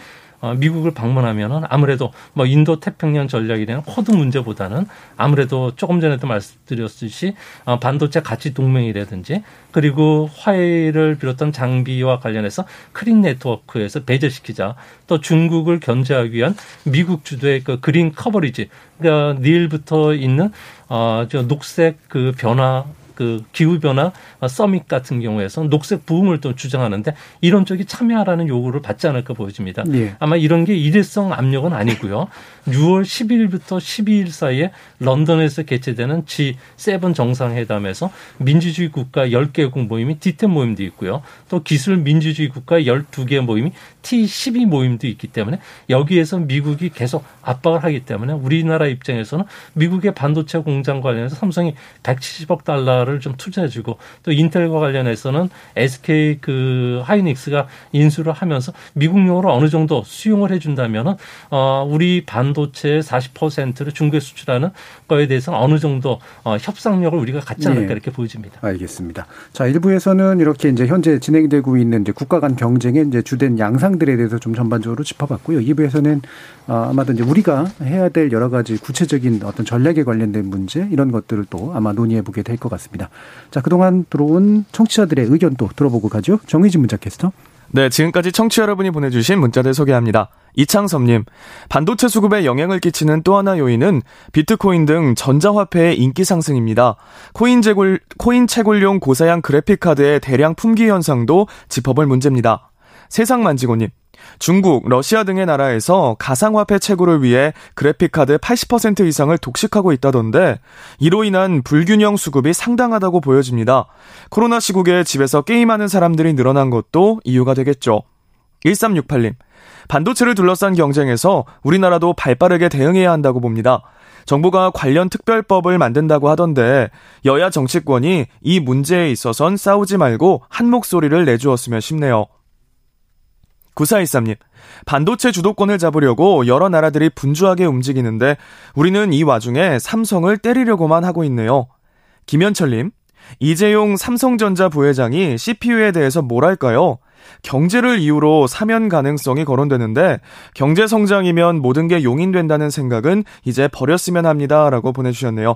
미국을 방문하면은 아무래도 뭐 인도 태평양 전략에 대한 쿼드 문제보다는 아무래도 조금 전에도 말씀드렸듯이 어, 반도체 가치 동맹이라든지 그리고 화웨이를 비롯한 장비와 관련해서 clean network에서 배제시키자 또 중국을 견제하기 위한 미국 주도의 그 그린 커버리지 그러니까 내일부터 있는 어저 녹색 그 변화 그 기후 변화 서밋 같은 경우에서 녹색 부흥을 또 주장하는데 이런 쪽이 참여하라는 요구를 받지 않을까 보여집니다. 예. 아마 이런 게 일회성 압력은 아니고요. 6월 10일부터 12일 사이에 런던에서 개최되는 G7 정상회담에서 민주주의 국가 10개국 모임이 D10 모임도 있고요. 또 기술 민주주의 국가 12개 모임이 T12 모임도 있기 때문에 여기에서 미국이 계속 압박을 하기 때문에 우리나라 입장에서는 미국의 반도체 공장 관련해서 삼성이 170억 달러 를 좀 투자해주고 또 인텔과 관련해서는 SK 그 하이닉스가 인수를 하면서 미국용으로 어느 정도 수용을 해준다면은 어 우리 반도체 40%를 중국에 수출하는 거에 대해서는 어느 정도 어 협상력을 우리가 갖지 않을까 네. 이렇게 보여집니다. 알겠습니다. 자 일부에서는 이렇게 이제 현재 진행되고 있는 이제 국가 간 경쟁의 이제 주된 양상들에 대해서 좀 전반적으로 짚어봤고요. 2부에서는 어, 아마도 이제 우리가 해야 될 여러 가지 구체적인 어떤 전략에 관련된 문제 이런 것들을 또 아마 논의해 보게 될 것 같습니다. 자, 그동안 들어온 청취자들의 의견 도 들어보고 가죠. 정의진 문자 캐스터. 네, 지금까지 청취 여러분이 보내주신 문자들 소개합니다. 이창섭님, 반도체 수급에 영향을 끼치는 또 하나 요인은 비트코인 등 전자화폐의 인기 상승입니다. 코인 채굴, 코인 채굴용 고사양 그래픽카드의 대량 품귀 현상도 짚어볼 문제입니다. 세상만지고님, 중국, 러시아 등의 나라에서 가상화폐 채굴을 위해 그래픽카드 80% 이상을 독식하고 있다던데 이로 인한 불균형 수급이 상당하다고 보여집니다. 코로나 시국에 집에서 게임하는 사람들이 늘어난 것도 이유가 되겠죠. 1368님, 반도체를 둘러싼 경쟁에서 우리나라도 발 빠르게 대응해야 한다고 봅니다. 정부가 관련 특별법을 만든다고 하던데 여야 정치권이 이 문제에 있어선 싸우지 말고 한 목소리를 내주었으면 싶네요. 9413님, 반도체 주도권을 잡으려고 여러 나라들이 분주하게 움직이는데 우리는 이 와중에 삼성을 때리려고만 하고 있네요. 김현철님, 이재용 삼성전자 부회장이 CPU에 대해서 뭘 할까요? 경제를 이유로 사면 가능성이 거론되는데 경제 성장이면 모든 게 용인된다는 생각은 이제 버렸으면 합니다. 라고 보내주셨네요.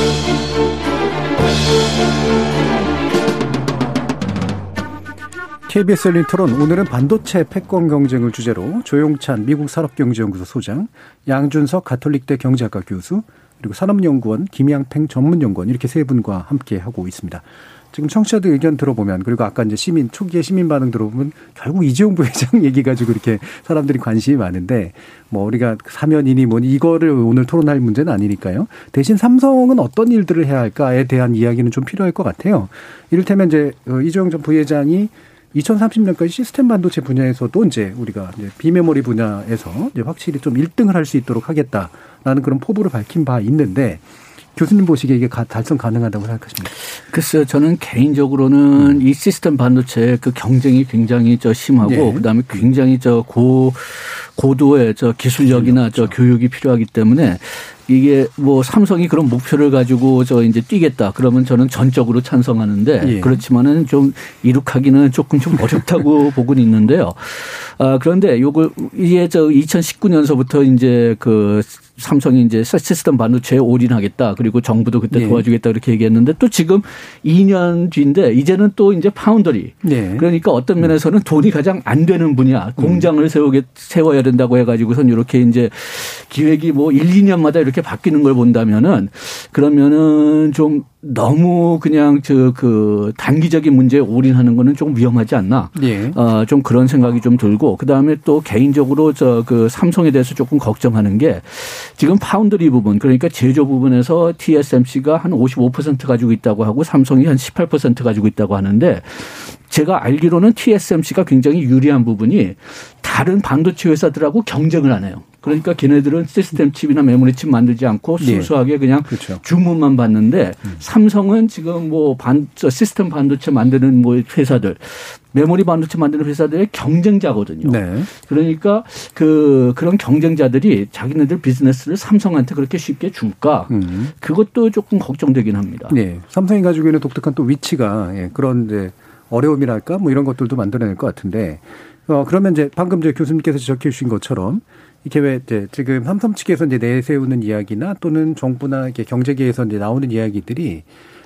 KBS 열린 토론 오늘은 반도체 패권 경쟁을 주제로 조용찬 미국 산업경제연구소 소장, 양준석 가톨릭대 경제학과 교수, 그리고 산업연구원 김양팽 전문연구원 이렇게 세 분과 함께 하고 있습니다. 지금 청취자들 의견 들어보면 그리고 아까 이제 시민 초기에 시민 반응 들어보면 결국 이재용 부회장 얘기 가지고 이렇게 사람들이 관심이 많은데 뭐 우리가 사면이니 뭐니 이거를 오늘 토론할 문제는 아니니까요. 대신 삼성은 어떤 일들을 해야 할까에 대한 이야기는 좀 필요할 것 같아요. 이를테면 이제 어, 이재용 전 부회장이 2030년까지 시스템 반도체 분야에서도 이제 우리가 이제 비메모리 분야에서 이제 확실히 좀 1등을 할 수 있도록 하겠다라는 그런 포부를 밝힌 바 있는데 교수님 보시기에 이게 달성 가능하다고 생각하십니까? 글쎄요, 저는 개인적으로는 음. 이 시스템 반도체 그 경쟁이 굉장히 저 심하고 네. 그다음에 굉장히 저고 고도의 저 기술력이나 저 교육이 필요하기 때문에 이게 뭐 삼성이 그런 목표를 가지고 저 이제 뛰겠다 그러면 저는 전적으로 찬성하는데 예. 그렇지만은 좀 이룩하기는 조금 좀 어렵다고 보고는 있는데요. 아 그런데 요걸 이게 저 2019년서부터 이제 그 삼성이 이제 시스템 반도체에 올인하겠다. 그리고 정부도 그때 네. 도와주겠다 이렇게 얘기했는데 또 지금 2년 뒤인데 이제는 또 이제 파운더리. 네. 그러니까 어떤 음. 면에서는 돈이 가장 안 되는 분야 공장을 세우게 세워야 된다고 해가지고선 이렇게 이제 기획이 뭐 1, 2년마다 이렇게 바뀌는 걸 본다면은 그러면은 좀 너무 그냥 저 그 단기적인 문제에 올인하는 거는 좀 위험하지 않나. 예. 어, 좀 그런 생각이 좀 들고 그다음에 또 개인적으로 저 그 삼성에 대해서 조금 걱정하는 게 지금 파운드리 부분 그러니까 제조 부분에서 TSMC가 한 55% 가지고 있다고 하고 삼성이 한 18% 가지고 있다고 하는데 제가 알기로는 TSMC가 굉장히 유리한 부분이 다른 반도체 회사들하고 경쟁을 안 해요. 그러니까 걔네들은 시스템 칩이나 메모리 칩 만들지 않고 네. 순수하게 그냥 그렇죠. 주문만 받는데 음. 삼성은 지금 뭐 반, 시스템 반도체 만드는 뭐 회사들 메모리 반도체 만드는 회사들의 경쟁자거든요. 네. 그러니까 그 그런 경쟁자들이 자기네들 비즈니스를 삼성한테 그렇게 쉽게 줄까? 음. 그것도 조금 걱정되긴 합니다. 네. 삼성이 가지고 있는 독특한 또 위치가 예, 그런 이제 어려움이랄까? 뭐 이런 것들도 만들어낼 것 같은데. 어 그러면 이제 방금 이제 교수님께서 지적해 주신 것처럼 이게 왜 이제 지금 삼성 측에서 이제 내세우는 이야기나 또는 정부나 이렇게 경제계에서 이제 나오는 이야기들이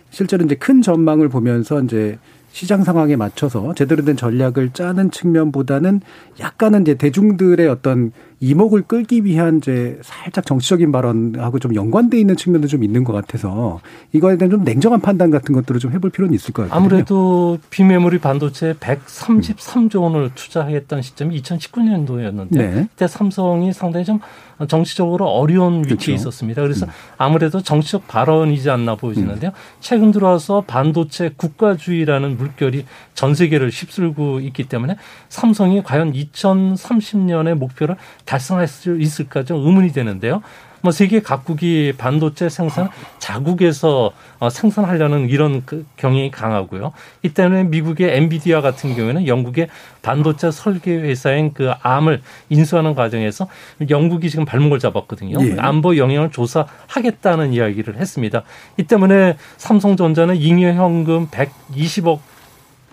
실제로 이제 큰 전망을 보면서 이제 시장 상황에 맞춰서 제대로 된 전략을 짜는 측면보다는 약간은 이제 대중들의 어떤 이목을 끌기 위한 이제 살짝 정치적인 발언하고 좀 연관돼 있는 측면도 좀 있는 것 같아서 이거에 대한 좀 냉정한 판단 같은 것들을 좀 해볼 필요는 있을 것 같아요. 아무래도 비메모리 반도체 133조 원을 투자했던 시점이 2019년도였는데 네. 그때 삼성이 상당히 좀 정치적으로 어려운 위치에 그렇죠. 있었습니다. 그래서 음. 아무래도 정치적 발언이지 않나 보여지는데요. 음. 최근 들어와서 반도체 국가주의라는 물결이 전 세계를 휩쓸고 있기 때문에 삼성이 과연 2030년의 목표를 달성할 수 있을까 좀 의문이 되는데요. 뭐 세계 각국이 반도체 생산 자국에서 어, 생산하려는 이런 그 경향이 강하고요. 이 때문에 미국의 엔비디아 같은 경우에는 영국의 반도체 설계 회사인 그 암을 인수하는 과정에서 영국이 지금 발목을 잡았거든요. 예. 안보 영향을 조사하겠다는 이야기를 했습니다. 이 때문에 삼성전자는 잉여 현금 120억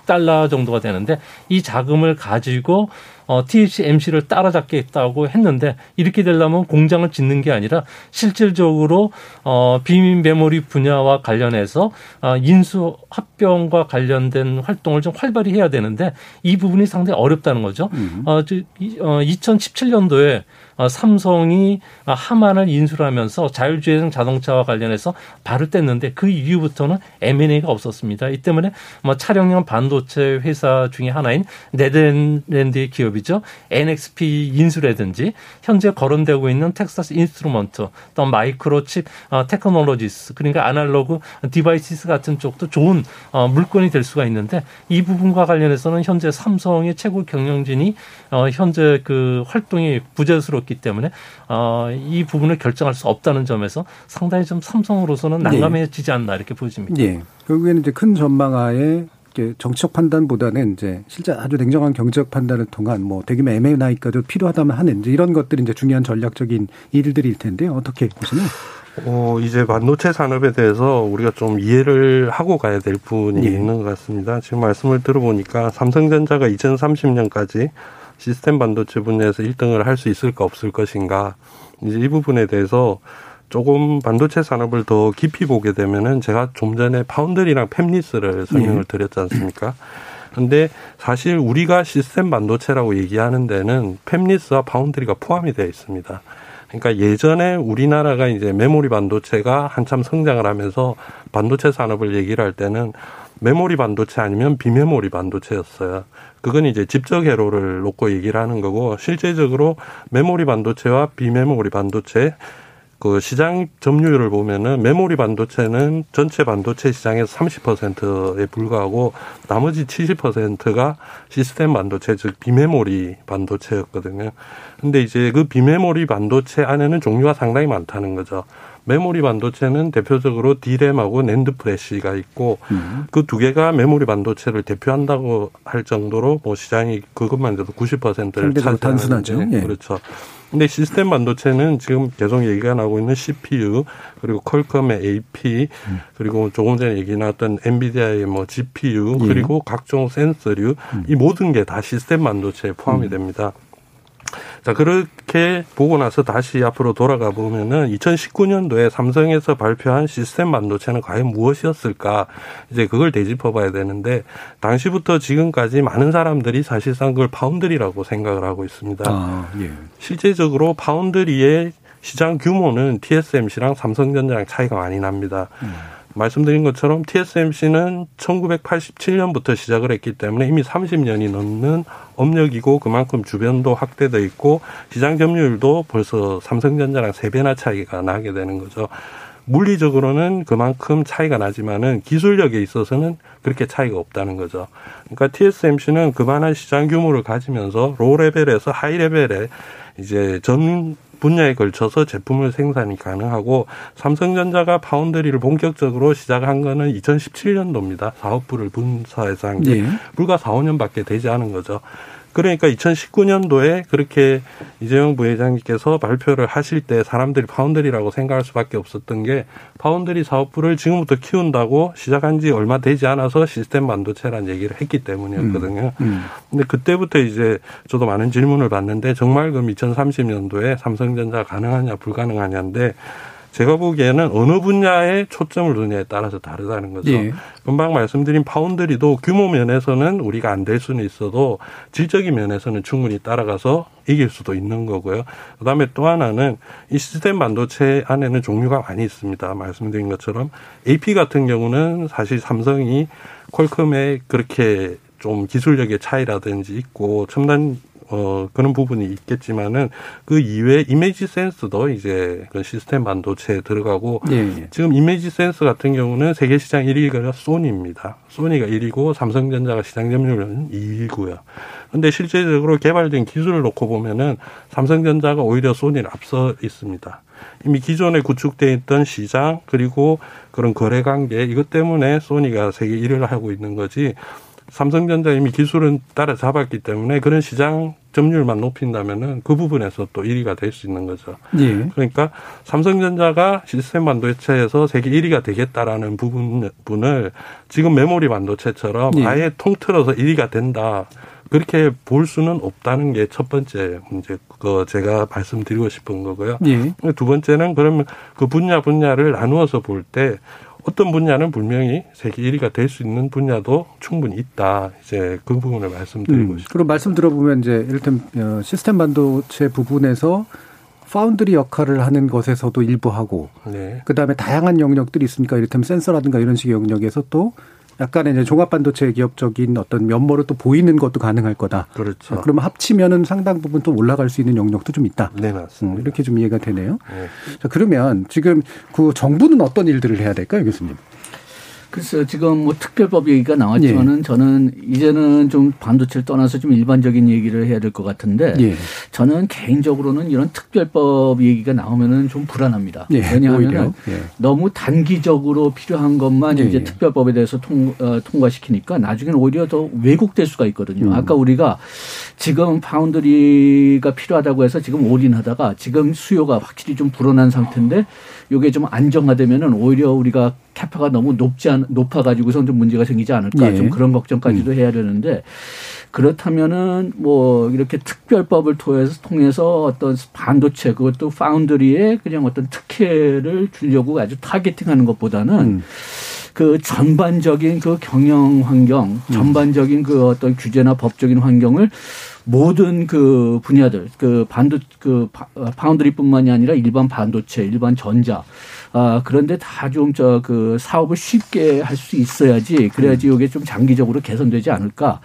달러 정도가 되는데 이 자금을 가지고 어, TSMC를 따라잡겠다고 했는데 이렇게 되려면 공장을 짓는 게 아니라 실질적으로 어, 비밀 메모리 분야와 관련해서 어, 인수 합병과 관련된 활동을 좀 활발히 해야 되는데 이 부분이 상당히 어렵다는 거죠. 음. 어, 저, 어, 2017년도에 어, 삼성이 하만을 인수하면서 자율주행 자동차와 관련해서 발을 뗐는데 그 이후부터는 M&A가 없었습니다. 이 때문에 뭐 차량용 반도체 회사 중에 하나인 네덜란드의 기업이죠. NXP 인수라든지 현재 거론되고 있는 텍사스 인스트루먼트 또 마이크로칩 어, 테크놀로지스 그러니까 아날로그 디바이시스 같은 쪽도 좋은 어, 물건이 될 수가 있는데 이 부분과 관련해서는 현재 삼성의 최고 경영진이 현재 그 활동이 부재스럽기 있기 때문에 어, 이 부분을 결정할 수 없다는 점에서 상당히 좀 삼성으로서는 네. 난감해지지 않나 이렇게 보여집니다. 예. 결국에는 이제 큰 전망하에 정치적 판단보다는 이제 실제 아주 냉정한 경제적 판단을 통한 뭐 대규모 M&A까지 필요하다면 하는 이제 이런 것들이 이제 중요한 전략적인 일들일 텐데요. 어떻게 보시나요? 어, 이제 반도체 산업에 대해서 우리가 좀 이해를 하고 가야 될 부분이 예. 있는 것 같습니다. 지금 말씀을 들어보니까 삼성전자가 2030년까지 시스템 반도체 분야에서 1등을 할 수 있을까 없을 것인가 이제 이 부분에 대해서 조금 반도체 산업을 더 깊이 보게 되면은 제가 좀 전에 foundry랑 fabless를 설명을 네. 드렸지 않습니까? 근데 사실 우리가 시스템 반도체라고 얘기하는 데는 fabless와 foundry가 포함이 되어 있습니다. 그러니까 예전에 우리나라가 이제 메모리 반도체가 한참 성장을 하면서 반도체 산업을 얘기를 할 때는 메모리 반도체 아니면 비메모리 반도체였어요. 그건 이제 집적 회로를 놓고 얘기를 하는 거고 실제적으로 메모리 반도체와 비메모리 반도체 그 시장 점유율을 보면은 메모리 반도체는 전체 반도체 시장에서 30%에 불과하고 나머지 70%가 시스템 반도체 즉 비메모리 반도체였거든요. 근데 이제 그 비메모리 반도체 안에는 종류가 상당히 많다는 거죠. 메모리 반도체는 대표적으로 DRAM하고 NAND flash가 있고 음. 그두 개가 메모리 반도체를 대표한다고 할 정도로 뭐 시장이 그것만 해도 90%를 차지하는 단순하죠. 예. 그렇죠. 근데 시스템 반도체는 지금 계속 얘기가 나오고 있는 CPU 그리고 퀄컴의 AP 음. 그리고 조금 전에 얘기 나왔던 엔비디아의 뭐 GPU 예. 그리고 각종 센서류 음. 이 모든 게 다 시스템 반도체에 포함이 음. 됩니다. 자, 그렇게 보고 나서 다시 앞으로 돌아가 보면은 2019년도에 삼성에서 발표한 시스템 반도체는 과연 무엇이었을까? 이제 그걸 되짚어 봐야 되는데 당시부터 지금까지 많은 사람들이 사실상 그걸 파운드리라고 생각을 하고 있습니다. 아, 예. 실제적으로 파운드리의 시장 규모는 TSMC랑 삼성전자랑 차이가 많이 납니다. 음. 말씀드린 것처럼 TSMC는 1987년부터 시작을 했기 때문에 이미 30년이 넘는 업력이고 그만큼 주변도 확대돼 있고 시장 점유율도 벌써 삼성전자랑 3배나 차이가 나게 되는 거죠. 물리적으로는 그만큼 차이가 나지만은 기술력에 있어서는 그렇게 차이가 없다는 거죠. 그러니까 TSMC는 그만한 시장 규모를 가지면서 low level에서 high level에 이제 전 분야에 걸쳐서 제품을 생산이 가능하고 삼성전자가 foundry를 본격적으로 시작한 거는 2017년도입니다. 사업부를 분사해서 한게 네. 불과 4, 5년밖에 되지 않은 거죠. 그러니까 2019년도에 그렇게 이재용 부회장님께서 발표를 하실 때 사람들이 foundry라고 생각할 수밖에 없었던 게 파운드리 사업부를 지금부터 키운다고 시작한 지 얼마 되지 않아서 시스템 반도체란 얘기를 했기 때문이었거든요. 음, 음. 근데 그때부터 이제 저도 많은 질문을 받는데 정말 그럼 2030년도에 삼성전자 가능하냐 불가능하냐인데 제가 보기에는 어느 분야에 초점을 두냐에 따라서 다르다는 거죠. 예. 금방 말씀드린 파운드리도 규모 면에서는 우리가 안 될 수는 있어도 질적인 면에서는 충분히 따라가서 이길 수도 있는 거고요. 그다음에 또 하나는 이 시스템 반도체 안에는 종류가 많이 있습니다. 말씀드린 것처럼 AP 같은 경우는 사실 삼성이 퀄컴에 그렇게 좀 기술력의 차이라든지 있고 첨단 어, 그런 부분이 있겠지만은 그 이외에 이미지 센스도 이제 그 시스템 반도체에 들어가고 예, 예. 지금 이미지 센스 같은 경우는 세계 시장 1위가 소니입니다. 소니가 1위고 삼성전자가 시장 점유율은 2위고요. 근데 실제적으로 개발된 기술을 놓고 보면은 삼성전자가 오히려 소니를 앞서 있습니다. 이미 기존에 구축돼 있던 시장 그리고 그런 거래 관계 이것 때문에 소니가 세계 1위를 하고 있는 거지 삼성전자 이미 기술은 따라 잡았기 때문에 그런 시장 점유율만 높인다면은 그 부분에서 또 1위가 될 수 있는 거죠. 예. 그러니까 삼성전자가 시스템 반도체에서 세계 1위가 되겠다라는 부분을 지금 메모리 반도체처럼 예. 아예 통틀어서 1위가 된다. 그렇게 볼 수는 없다는 게 첫 번째 문제, 그 제가 말씀드리고 싶은 거고요. 예. 두 번째는 그러면 그 분야 분야를 나누어서 볼 때 어떤 분야는 분명히 세계 1위가 될 수 있는 분야도 충분히 있다. 이제 그 부분을 말씀드리고 음, 싶습니다. 그럼 말씀 들어보면 이제 이를테면 어, 시스템 반도체 부분에서 파운드리 역할을 하는 것에서도 일부 하고 네. 그다음에 다양한 영역들이 있으니까 이를테면 센서라든가 이런 식의 영역에서 또 약간의 이제 종합 반도체 기업적인 어떤 면모를 또 보이는 것도 가능할 거다. 그렇죠. 그러면 합치면은 상당 부분 또 올라갈 수 있는 영역도 좀 있다. 네, 맞습니다. 음, 이렇게 좀 이해가 되네요. 네. 자, 그러면 지금 그 정부는 어떤 일들을 해야 될까요, 교수님? 글쎄요, 지금 뭐 특별법 얘기가 나왔지만은 예. 저는 이제는 좀 반도체를 떠나서 좀 일반적인 얘기를 해야 될 것 같은데 예. 저는 개인적으로는 이런 특별법 얘기가 나오면은 좀 불안합니다. 예. 왜냐하면 예. 너무 단기적으로 필요한 것만 예, 이제 예. 특별법에 대해서 통, 어, 통과시키니까 나중에는 오히려 더 왜곡될 수가 있거든요. 음. 아까 우리가 지금 파운드리가 필요하다고 해서 지금 올인하다가 지금 수요가 확실히 좀 불어난 상태인데 이게 좀 안정화되면은 오히려 우리가 캐파가 너무 높지 않 높아 가지고선 좀 문제가 생기지 않을까 예. 좀 그런 걱정까지도 음. 해야 되는데 그렇다면은 뭐 이렇게 특별법을 통해서 통해서 어떤 반도체 그것도 파운드리에 그냥 어떤 특혜를 주려고 아주 타겟팅하는 것보다는 음. 그 전반적인 그 경영 환경, 음. 전반적인 그 어떤 규제나 법적인 환경을 모든 그 분야들 그 반도 그 파운드리뿐만이 아니라 일반 반도체, 일반 전자 아 그런데 다 좀 저 그 사업을 쉽게 할 수 있어야지 그래야지 이게 좀 장기적으로 개선되지 않을까.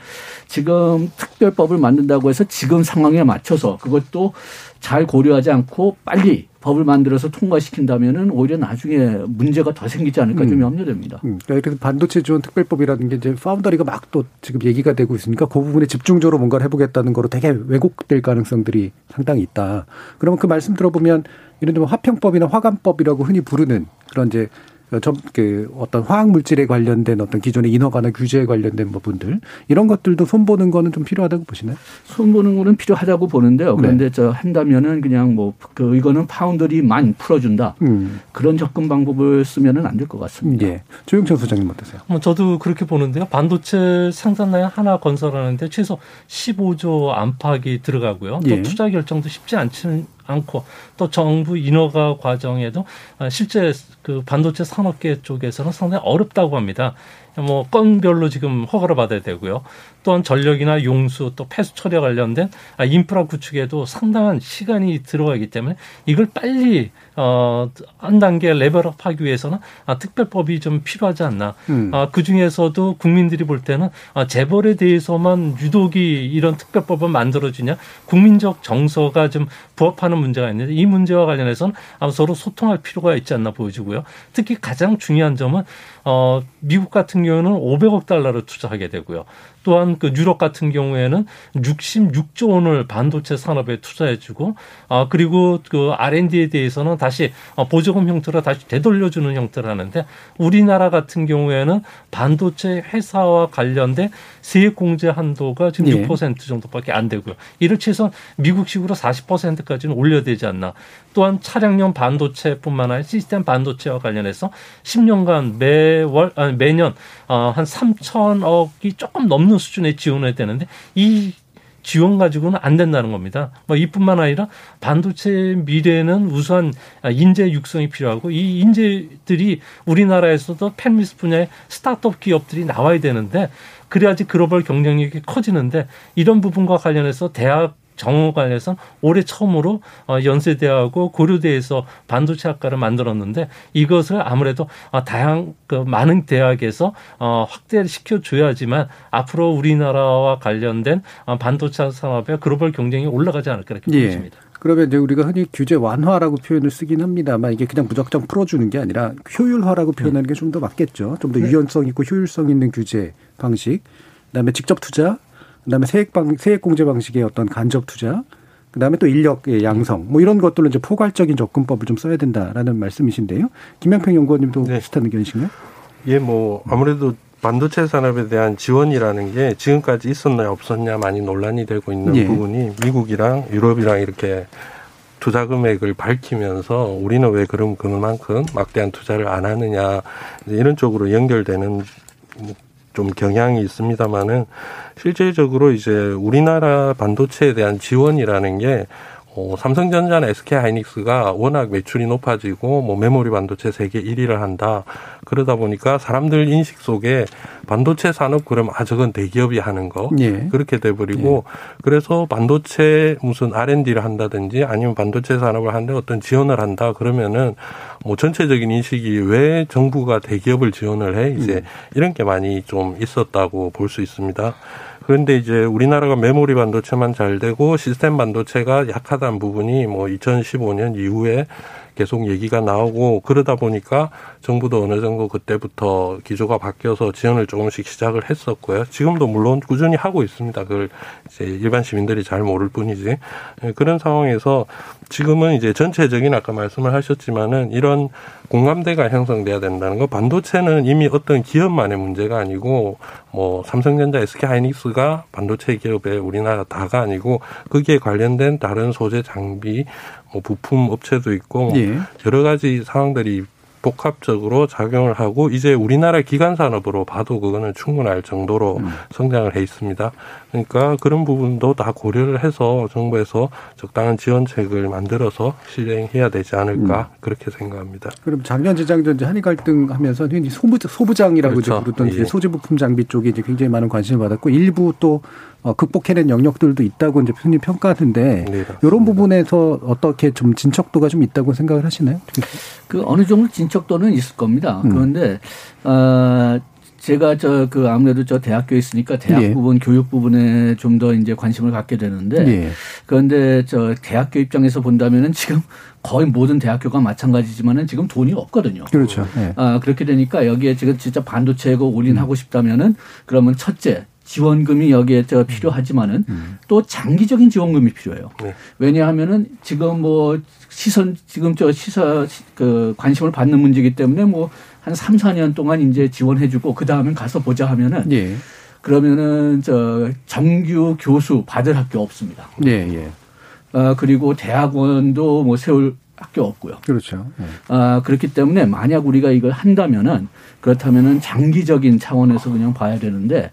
지금 특별법을 만든다고 해서 지금 상황에 맞춰서 그것도 잘 고려하지 않고 빨리 법을 만들어서 통과시킨다면은 오히려 나중에 문제가 더 생기지 않을까 좀 음. 염려됩니다. 음. 그러니까 반도체 지원 특별법이라는 게 이제 파운더리가 막 또 지금 얘기가 되고 있으니까 그 부분에 집중적으로 뭔가를 해보겠다는 거로 되게 왜곡될 가능성들이 상당히 있다. 그러면 그 말씀 들어보면 이런 데 화평법이나 화관법이라고 흔히 부르는 그런 이제 그 어떤 화학 물질에 관련된 어떤 기존의 인허가나 규제에 관련된 부분들 이런 것들도 손보는 거는 좀 필요하다고 보시나요? 손보는 거는 필요하다고 보는데요. 네. 그런데 네. 저 한다면은 그냥 뭐 그 이거는 파운드리만 풀어준다 음. 그런 접근 방법을 쓰면은 안 될 것 같습니다. 예. 조영철 소장님 어떠세요? 뭐 저도 그렇게 보는데요. 반도체 생산량 하나 건설하는데 최소 15조 안팎이 들어가고요. 또 예. 투자 결정도 쉽지 않지 않고 또 정부 인허가 과정에도 실제 그 반도체 산업계 쪽에서는 상당히 어렵다고 합니다. 뭐 건별로 지금 허가를 받아야 되고요. 또한 전력이나 용수 또 폐수 처리 관련된 인프라 구축에도 상당한 시간이 들어가기 때문에 이걸 빨리 어, 한 단계 레벨업하기 위해서는 아, 특별법이 좀 필요하지 않나. 음. 아, 그 중에서도 국민들이 볼 때는 아, 재벌에 대해서만 유독이 이런 특별법을 만들어지냐 국민적 정서가 좀 부합하는 문제가 있는데 이 문제와 관련해서는 아마 서로 소통할 필요가 있지 않나 보여지고요. 특히 가장 중요한 점은 어, 미국 같은 경우는 500억 달러를 투자하게 되고요. 또한 그 유럽 같은 경우에는 66조 원을 반도체 산업에 투자해주고 아 그리고 그 R&D에 대해서는 다시 어, 보조금 형태로 다시 되돌려주는 형태를 하는데 우리나라 같은 경우에는 반도체 회사와 관련된 세액 공제 한도가 지금 예. 6% 정도밖에 안 되고요. 이를 최소한 미국식으로 40%까지는 올려야 되지 않나. 또한 차량용 반도체뿐만 아니라 시스템 반도체와 관련해서 10년간 매월 아니 매년 어, 한 3천억이 조금 넘는 수준의 지원을 해야 되는데 이 지원 가지고는 안 된다는 겁니다. 뭐 이뿐만 아니라 반도체 미래는 우선 인재 육성이 필요하고 이 인재들이 우리나라에서도 펜미스 분야의 스타트업 기업들이 나와야 되는데 그래야지 글로벌 경쟁력이 커지는데 이런 부분과 관련해서 대학 정호관에서 올해 처음으로 어, 연세대하고 고려대에서 반도체 학과를 만들었는데 이것을 아무래도 어, 다양 그 많은 대학에서 어, 확대를 시켜줘야지만 앞으로 우리나라와 관련된 반도체 산업의 글로벌 경쟁이 올라가지 않을까 이렇게 예. 보입니다. 그러면 이제 우리가 흔히 규제 완화라고 표현을 쓰긴 합니다만 이게 그냥 무작정 풀어주는 게 아니라 효율화라고 표현하는 게 좀 더 맞겠죠. 좀더 네. 유연성 있고 효율성 있는 규제 방식, 그다음에 직접 투자, 그다음에 세액 방 세액 공제 방식의 어떤 간접 투자, 그다음에 또 인력의 양성, 뭐 이런 것들로 이제 포괄적인 접근법을 좀 써야 된다라는 말씀이신데요. 김영평 연구원님도 네. 비슷한 의견이신가요? 예, 뭐 아무래도 반도체 산업에 대한 지원이라는 게 지금까지 있었냐 없었냐 많이 논란이 되고 있는 예. 부분이 미국이랑 유럽이랑 이렇게 투자 금액을 밝히면서 우리는 왜 그럼 그만큼 막대한 투자를 안 하느냐 이런 쪽으로 연결되는 좀 경향이 있습니다만은 실질적으로 이제 우리나라 반도체에 대한 지원이라는 게 어, 삼성전자나 SK 하이닉스가 워낙 매출이 높아지고 뭐 메모리 반도체 세계 1위를 한다. 그러다 보니까 사람들 인식 속에 반도체 산업 그러면 아 저건 대기업이 하는 거 예. 그렇게 돼 버리고 예. 그래서 반도체 무슨 R&D를 한다든지 아니면 반도체 산업을 하는데 어떤 지원을 한다 그러면은 뭐 전체적인 인식이 왜 정부가 대기업을 지원을 해 이제 음. 이런 게 많이 좀 있었다고 볼 수 있습니다. 그런데 이제 우리나라가 메모리 반도체만 잘 되고 시스템 반도체가 약하다는 부분이 뭐 2015년 이후에 계속 얘기가 나오고 그러다 보니까 정부도 어느 정도 그때부터 기조가 바뀌어서 지원을 조금씩 시작을 했었고요. 지금도 물론 꾸준히 하고 있습니다. 그걸 이제 일반 시민들이 잘 모를 뿐이지. 예, 그런 상황에서 지금은 이제 전체적인 아까 말씀을 하셨지만은 이런 공감대가 형성돼야 된다는 거 반도체는 이미 어떤 기업만의 문제가 아니고 뭐 삼성전자, SK 하이닉스가 반도체 기업의 우리나라 다가 아니고 거기에 관련된 다른 소재 장비 뭐 부품 업체도 있고 예. 여러 가지 상황들이 복합적으로 작용을 하고 이제 우리나라 기간 산업으로 봐도 그거는 충분할 정도로 음. 성장을 해 있습니다. 그러니까 그런 부분도 다 고려를 해서 정부에서 적당한 지원책을 만들어서 실행해야 되지 않을까 음. 그렇게 생각합니다. 그럼 작년 재작년 이제 한일 갈등 하면서 흔히 소부 소부장이라고 그렇죠. 부르던 예. 소재 부품 장비 쪽이 이제 굉장히 많은 관심을 받았고 일부 또 어, 극복해낸 영역들도 있다고 이제 흔히 평가하는데 네, 이런 부분에서 어떻게 좀 진척도가 좀 있다고 생각을 하시나요? 그 어느 정도 진척도는 있을 겁니다. 음. 그런데 어 제가 저 그 아무래도 저 대학교에 있으니까 대학 예. 부분 교육 부분에 좀 더 이제 관심을 갖게 되는데 예. 그런데 저 대학교 입장에서 본다면은 지금 거의 모든 대학교가 마찬가지지만은 지금 돈이 없거든요. 그렇죠. 예. 아 그렇게 되니까 여기에 지금 진짜 반도체고 올인하고 음. 싶다면은 그러면 첫째 지원금이 여기에 저 필요하지만은 음. 또 장기적인 지원금이 필요해요. 네. 왜냐하면은 지금 뭐 시선 지금 저 시사 그 관심을 받는 문제이기 때문에 뭐한 3, 4년 동안 이제 지원해 주고 그 다음에 가서 보자 하면은 예. 그러면은 저 정규 교수 받을 학교 없습니다. 예, 예. 어 그리고 대학원도 뭐 세울 학교 없고요. 그렇죠. 네. 아, 그렇기 때문에 만약 우리가 이걸 한다면은 그렇다면은 장기적인 차원에서 그냥 봐야 되는데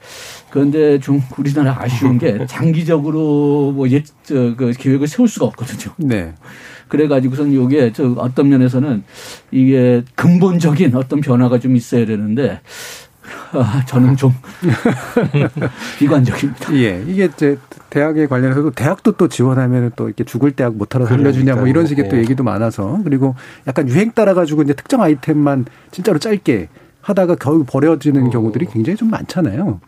그런데 좀 우리나라 아쉬운 게 장기적으로 뭐 예, 저, 그 계획을 세울 수가 없거든요. 네. 그래가지고선 요게 저 어떤 면에서는 이게 근본적인 어떤 변화가 좀 있어야 되는데 아, 저는 좀 비관적입니다. 예, 이게 이제 대학에 관련해서도 대학도 또 지원하면 또 이렇게 죽을 대학 못하러 살려주냐 뭐 이런 식의 또 예. 얘기도 많아서 그리고 약간 유행 따라 가지고 이제 특정 아이템만 진짜로 짧게 하다가 결국 버려지는 어. 경우들이 굉장히 좀 많잖아요.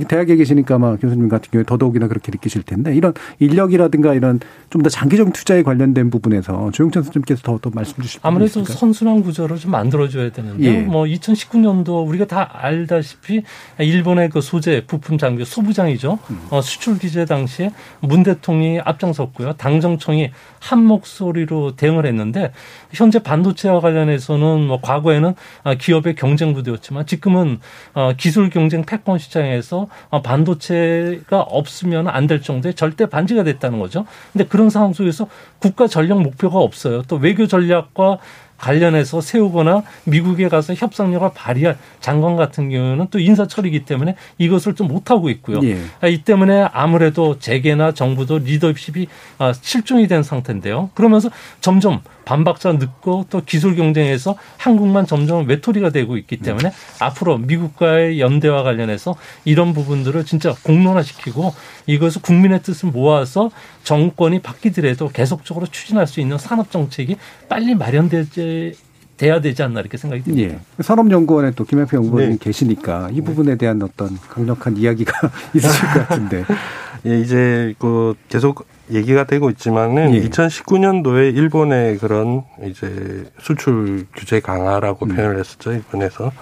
대학에 계시니까 아마 교수님 같은 경우에 더더욱이나 그렇게 느끼실 텐데 이런 인력이라든가 이런 좀 더 장기적 투자에 관련된 부분에서 조영찬 선생님께서 더, 더 말씀 주실 아무래도 선순환 구조를 좀 만들어줘야 되는데 예. 뭐 2019년도 우리가 다 알다시피 일본의 그 소재 부품 장비 소부장이죠. 음. 어, 수출 규제 당시에 문 대통령이 앞장섰고요. 당정청이 한 목소리로 대응을 했는데 현재 반도체와 관련해서는 뭐 과거에는 아, 기업의 경쟁 부대였지만 지금은 어, 기술 경쟁 패권 시장에서 어, 반도체가 없으면 안 될 정도의 절대 반지가 됐다는 거죠. 근데 그런 상황 속에서 국가 전략 목표가 없어요. 또 외교 전략과 관련해서 세우거나 미국에 가서 협상력을 발휘할 장관 같은 경우는 또 인사처리이기 때문에 이것을 좀 못하고 있고요. 예. 아, 이 때문에 아무래도 재계나 정부도 리더십이 아, 실종이 된 상태인데요. 그러면서 점점 반박자 늦고 또 기술 경쟁에서 한국만 점점 외톨이가 되고 있기 때문에 음. 앞으로 미국과의 연대와 관련해서 이런 부분들을 진짜 공론화시키고 이것을 국민의 뜻을 모아서 정권이 바뀌더라도 계속적으로 추진할 수 있는 산업 정책이 빨리 마련되지 돼야 되지 않나 이렇게 생각이 듭니다. 예. 산업연구원에 또 김현표 연구원님 네. 계시니까 이 부분에 대한 어떤 강력한 이야기가 있으실 것 같은데. 예, 이제 그 계속 얘기가 되고 있지만은 예. 2019년도에 일본의 그런 이제 수출 규제 강화라고 음. 표현을 했었죠 일본에서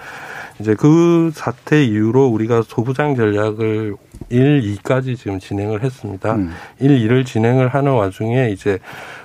이제 그 사태 이후로 우리가 소부장 전략을 1, 2까지 지금 진행을 했습니다. 음. 1, 2를 진행을 하는 와중에 이제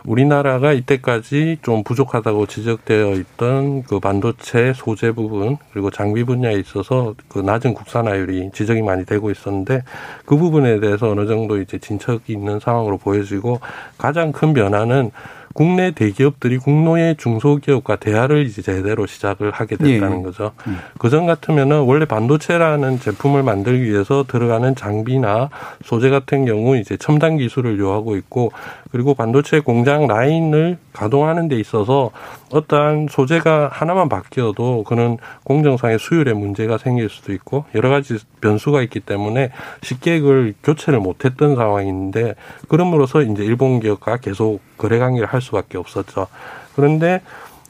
우리나라가 이때까지 좀 부족하다고 지적되어 있던 그 반도체 소재 부분 그리고 장비 분야에 있어서 그 낮은 국산화율이 지적이 많이 되고 있었는데 그 부분에 대해서 어느 정도 이제 진척이 있는 상황으로 보여지고 가장 큰 변화는 국내 대기업들이 국내 중소기업과 대화를 이제 제대로 시작을 하게 됐다는 예. 거죠. 음. 그전 같으면은 원래 반도체라는 제품을 만들기 위해서 들어가는 장비나 소재 같은 경우 이제 첨단 기술을 요하고 있고 그리고 반도체 공장 라인을 가동하는 데 있어서 어떠한 소재가 하나만 바뀌어도 그는 공정상의 수율에 문제가 생길 수도 있고 여러 가지 변수가 있기 때문에 쉽게 그걸 교체를 못했던 상황인데 그럼으로써 이제 일본 기업과 계속 거래 관계를 할 수밖에 없었죠. 그런데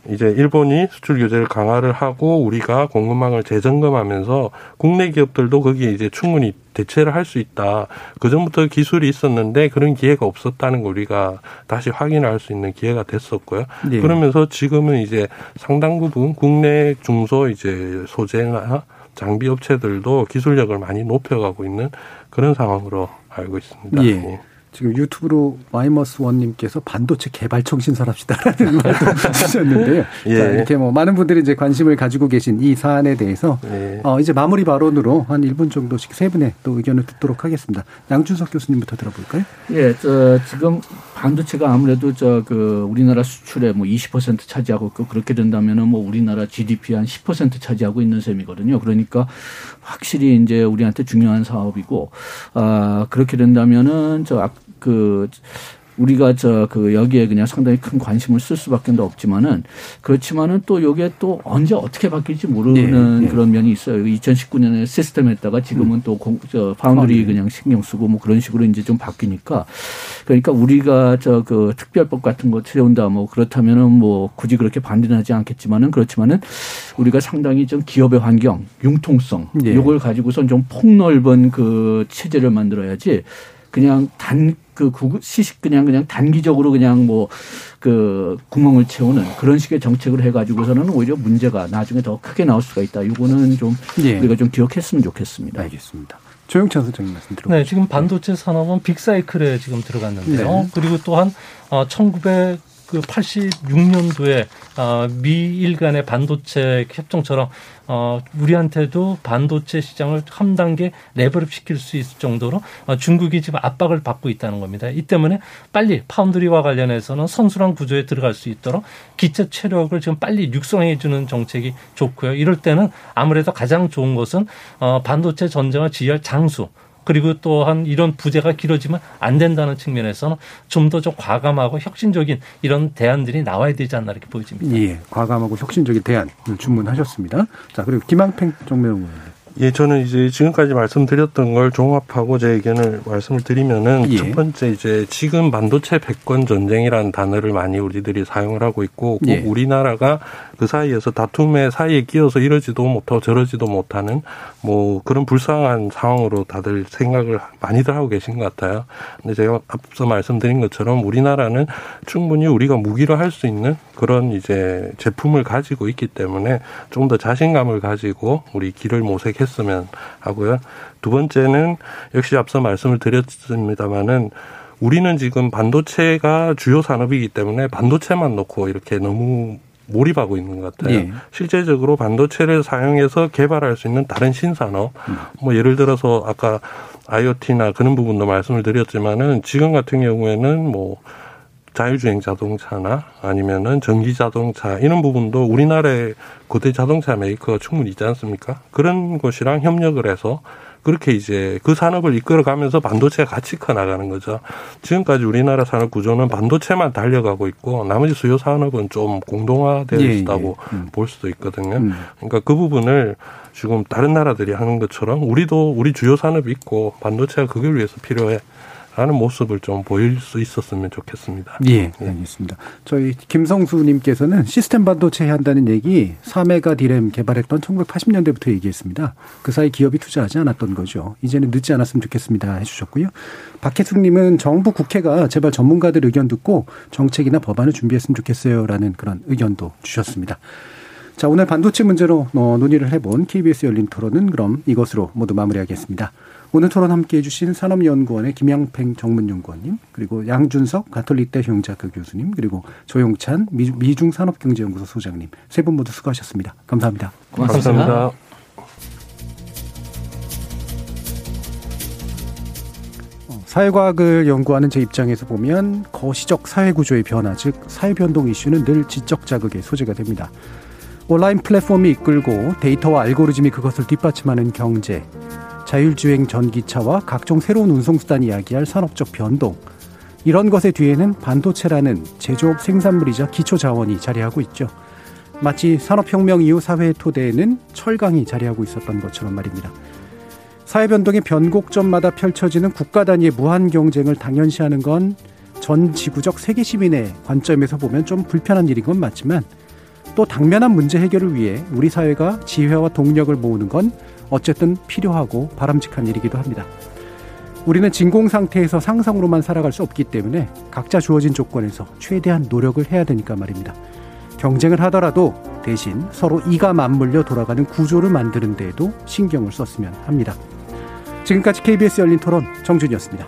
이제 일본이 수출 규제를 강화를 하고 우리가 공급망을 재점검하면서 국내 기업들도 거기에 이제 충분히 대체를 할 수 있다. 그 전부터 기술이 있었는데 그런 기회가 없었다는 걸 우리가 다시 확인을 할수 있는 기회가 됐었고요. 네. 그러면서 지금은 이제 상당 부분 국내 중소 이제 소재나 장비 업체들도 기술력을 많이 높여가고 있는 그런 상황으로 알고 있습니다. 예. 지금 유튜브로 마이머스 원님께서 반도체 개발 청 신설합시다라는 말도 주셨는데요. 예. 자, 이렇게 뭐 많은 분들이 이제 관심을 가지고 계신 이 사안에 대해서 예. 어, 이제 마무리 발언으로 한 1분 정도씩 세 분의 또 의견을 듣도록 하겠습니다. 양준석 교수님부터 들어볼까요? 예, 저 지금 반도체가 아무래도 저 그 우리나라 수출의 뭐20% 차지하고 있고 그렇게 된다면은 뭐 우리나라 GDP 한 10% 차지하고 있는 셈이거든요. 그러니까 확실히 이제 우리한테 중요한 사업이고 아 그렇게 된다면은 저 그 우리가 저 그 여기에 그냥 상당히 큰 관심을 쓸 수밖에 없지만은 그렇지만은 또 요게 또 언제 어떻게 바뀔지 모르는 네, 네. 그런 면이 있어요. 2019년에 시스템 했다가 지금은 음. 또 공, 저 파운드리 그냥 신경 쓰고 뭐 그런 식으로 이제 좀 바뀌니까 그러니까 우리가 저 그 특별법 같은 거 세운다 뭐 그렇다면은 뭐 굳이 그렇게 반대는 하지 않겠지만은 그렇지만은 우리가 상당히 좀 기업의 환경, 융통성 네. 요걸 가지고선 좀 폭넓은 그 체제를 만들어야지 그냥 단 그 시식 그냥 그냥 단기적으로 그냥 뭐 그 구멍을 채우는 그런 식의 정책을 해가지고서는 오히려 문제가 나중에 더 크게 나올 수가 있다. 이거는 좀 예. 우리가 좀 기억했으면 좋겠습니다. 알겠습니다. 조영찬 선생님 말씀 들어. 네, 지금 반도체 산업은 빅사이클에 지금 들어갔는데요. 네. 그리고 또한 어, 1900 그 86년도에 어, 미일 간의 반도체 협정처럼 어, 우리한테도 반도체 시장을 한 단계 레벨업 시킬 수 있을 정도로 어, 중국이 지금 압박을 받고 있다는 겁니다. 이 때문에 빨리 파운드리와 관련해서는 선순환 구조에 들어갈 수 있도록 기체 체력을 지금 빨리 육성해 주는 정책이 좋고요. 이럴 때는 아무래도 가장 좋은 것은 어, 반도체 전쟁을 지휘할 장수 그리고 또한 이런 부재가 길어지면 안 된다는 측면에서는 좀 더 좀 과감하고 혁신적인 이런 대안들이 나와야 되지 않나 이렇게 보여집니다. 예, 과감하고 혁신적인 대안 주문하셨습니다. 자, 그리고 김한팽 정명훈 예, 저는 이제 지금까지 말씀드렸던 걸 종합하고 제 의견을 말씀을 드리면은 예. 첫 번째 이제 지금 반도체 백권 전쟁이라는 단어를 많이 우리들이 사용을 하고 있고 꼭 예. 우리나라가 그 사이에서 다툼의 사이에 끼어서 이러지도 못하고 저러지도 못하는 뭐 그런 불쌍한 상황으로 다들 생각을 많이들 하고 계신 것 같아요. 근데 제가 앞서 말씀드린 것처럼 우리나라는 충분히 우리가 무기로 할 수 있는 그런 이제 제품을 가지고 있기 때문에 좀 더 자신감을 가지고 우리 길을 모색 했으면 하고요. 두 번째는 역시 앞서 말씀을 드렸습니다마는 우리는 지금 반도체가 주요 산업이기 때문에 반도체만 놓고 이렇게 너무 몰입하고 있는 것 같아요. 예. 실제적으로 반도체를 사용해서 개발할 수 있는 다른 신산업, 음. 뭐 예를 들어서 아까 IoT나 그런 부분도 말씀을 드렸지만은 지금 같은 경우에는 뭐 자율주행 자동차나 아니면은 전기 자동차 이런 부분도 우리나라의 고대 자동차 메이커가 충분히 있지 않습니까? 그런 것이랑 협력을 해서 그렇게 이제 그 산업을 이끌어가면서 반도체가 같이 커 나가는 거죠. 지금까지 우리나라 산업 구조는 반도체만 달려가고 있고 나머지 수요 산업은 좀 공동화되어 예, 있다고 예. 음. 볼 수도 있거든요. 음. 그러니까 그 부분을 지금 다른 나라들이 하는 것처럼 우리도 우리 주요 산업이 있고 반도체가 그걸 위해서 필요해. 하는 모습을 좀 보일 수 있었으면 좋겠습니다. 예, 예. 알겠습니다. 저희 김성수님께서는 시스템 반도체 한다는 얘기 3메가 디램 개발했던 1980년대부터 얘기했습니다. 그 사이 기업이 투자하지 않았던 거죠. 이제는 늦지 않았으면 좋겠습니다. 해주셨고요. 박혜숙님은 정부 국회가 제발 전문가들 의견 듣고 정책이나 법안을 준비했으면 좋겠어요라는 그런 의견도 주셨습니다. 자, 오늘 반도체 문제로 어, 논의를 해본 KBS 열린 토론은 그럼 이것으로 모두 마무리하겠습니다. 오늘 토론 함께 해 주신 산업연구원의 김양팽 정문연구원님, 그리고 양준석 가톨릭대 형제학교 교수님, 그리고 조용찬 미중산업경제연구소 소장님, 세 분 모두 수고하셨습니다. 감사합니다. 고맙습니다. 감사합니다. 어, 사회과학을 연구하는 제 입장에서 보면 거시적 사회구조의 변화, 즉 사회변동 이슈는 늘 지적 자극의 소재가 됩니다. 온라인 플랫폼이 이끌고 데이터와 알고리즘이 그것을 뒷받침하는 경제, 자율주행 전기차와 각종 새로운 운송수단이 야기할 산업적 변동. 이런 것의 뒤에는 반도체라는 제조업 생산물이자 기초 자원이 자리하고 있죠. 마치 산업혁명 이후 사회의 토대에는 철강이 자리하고 있었던 것처럼 말입니다. 사회 변동의 변곡점마다 펼쳐지는 국가 단위의 무한 경쟁을 당연시하는 건 전 지구적 세계 시민의 관점에서 보면 좀 불편한 일인 건 맞지만 또 당면한 문제 해결을 위해 우리 사회가 지혜와 동력을 모으는 건 어쨌든 필요하고 바람직한 일이기도 합니다. 우리는 진공 상태에서 상상으로만 살아갈 수 없기 때문에 각자 주어진 조건에서 최대한 노력을 해야 되니까 말입니다. 경쟁을 하더라도 대신 서로 이가 맞물려 돌아가는 구조를 만드는 데에도 신경을 썼으면 합니다. 지금까지 KBS 열린 토론 정준이었습니다.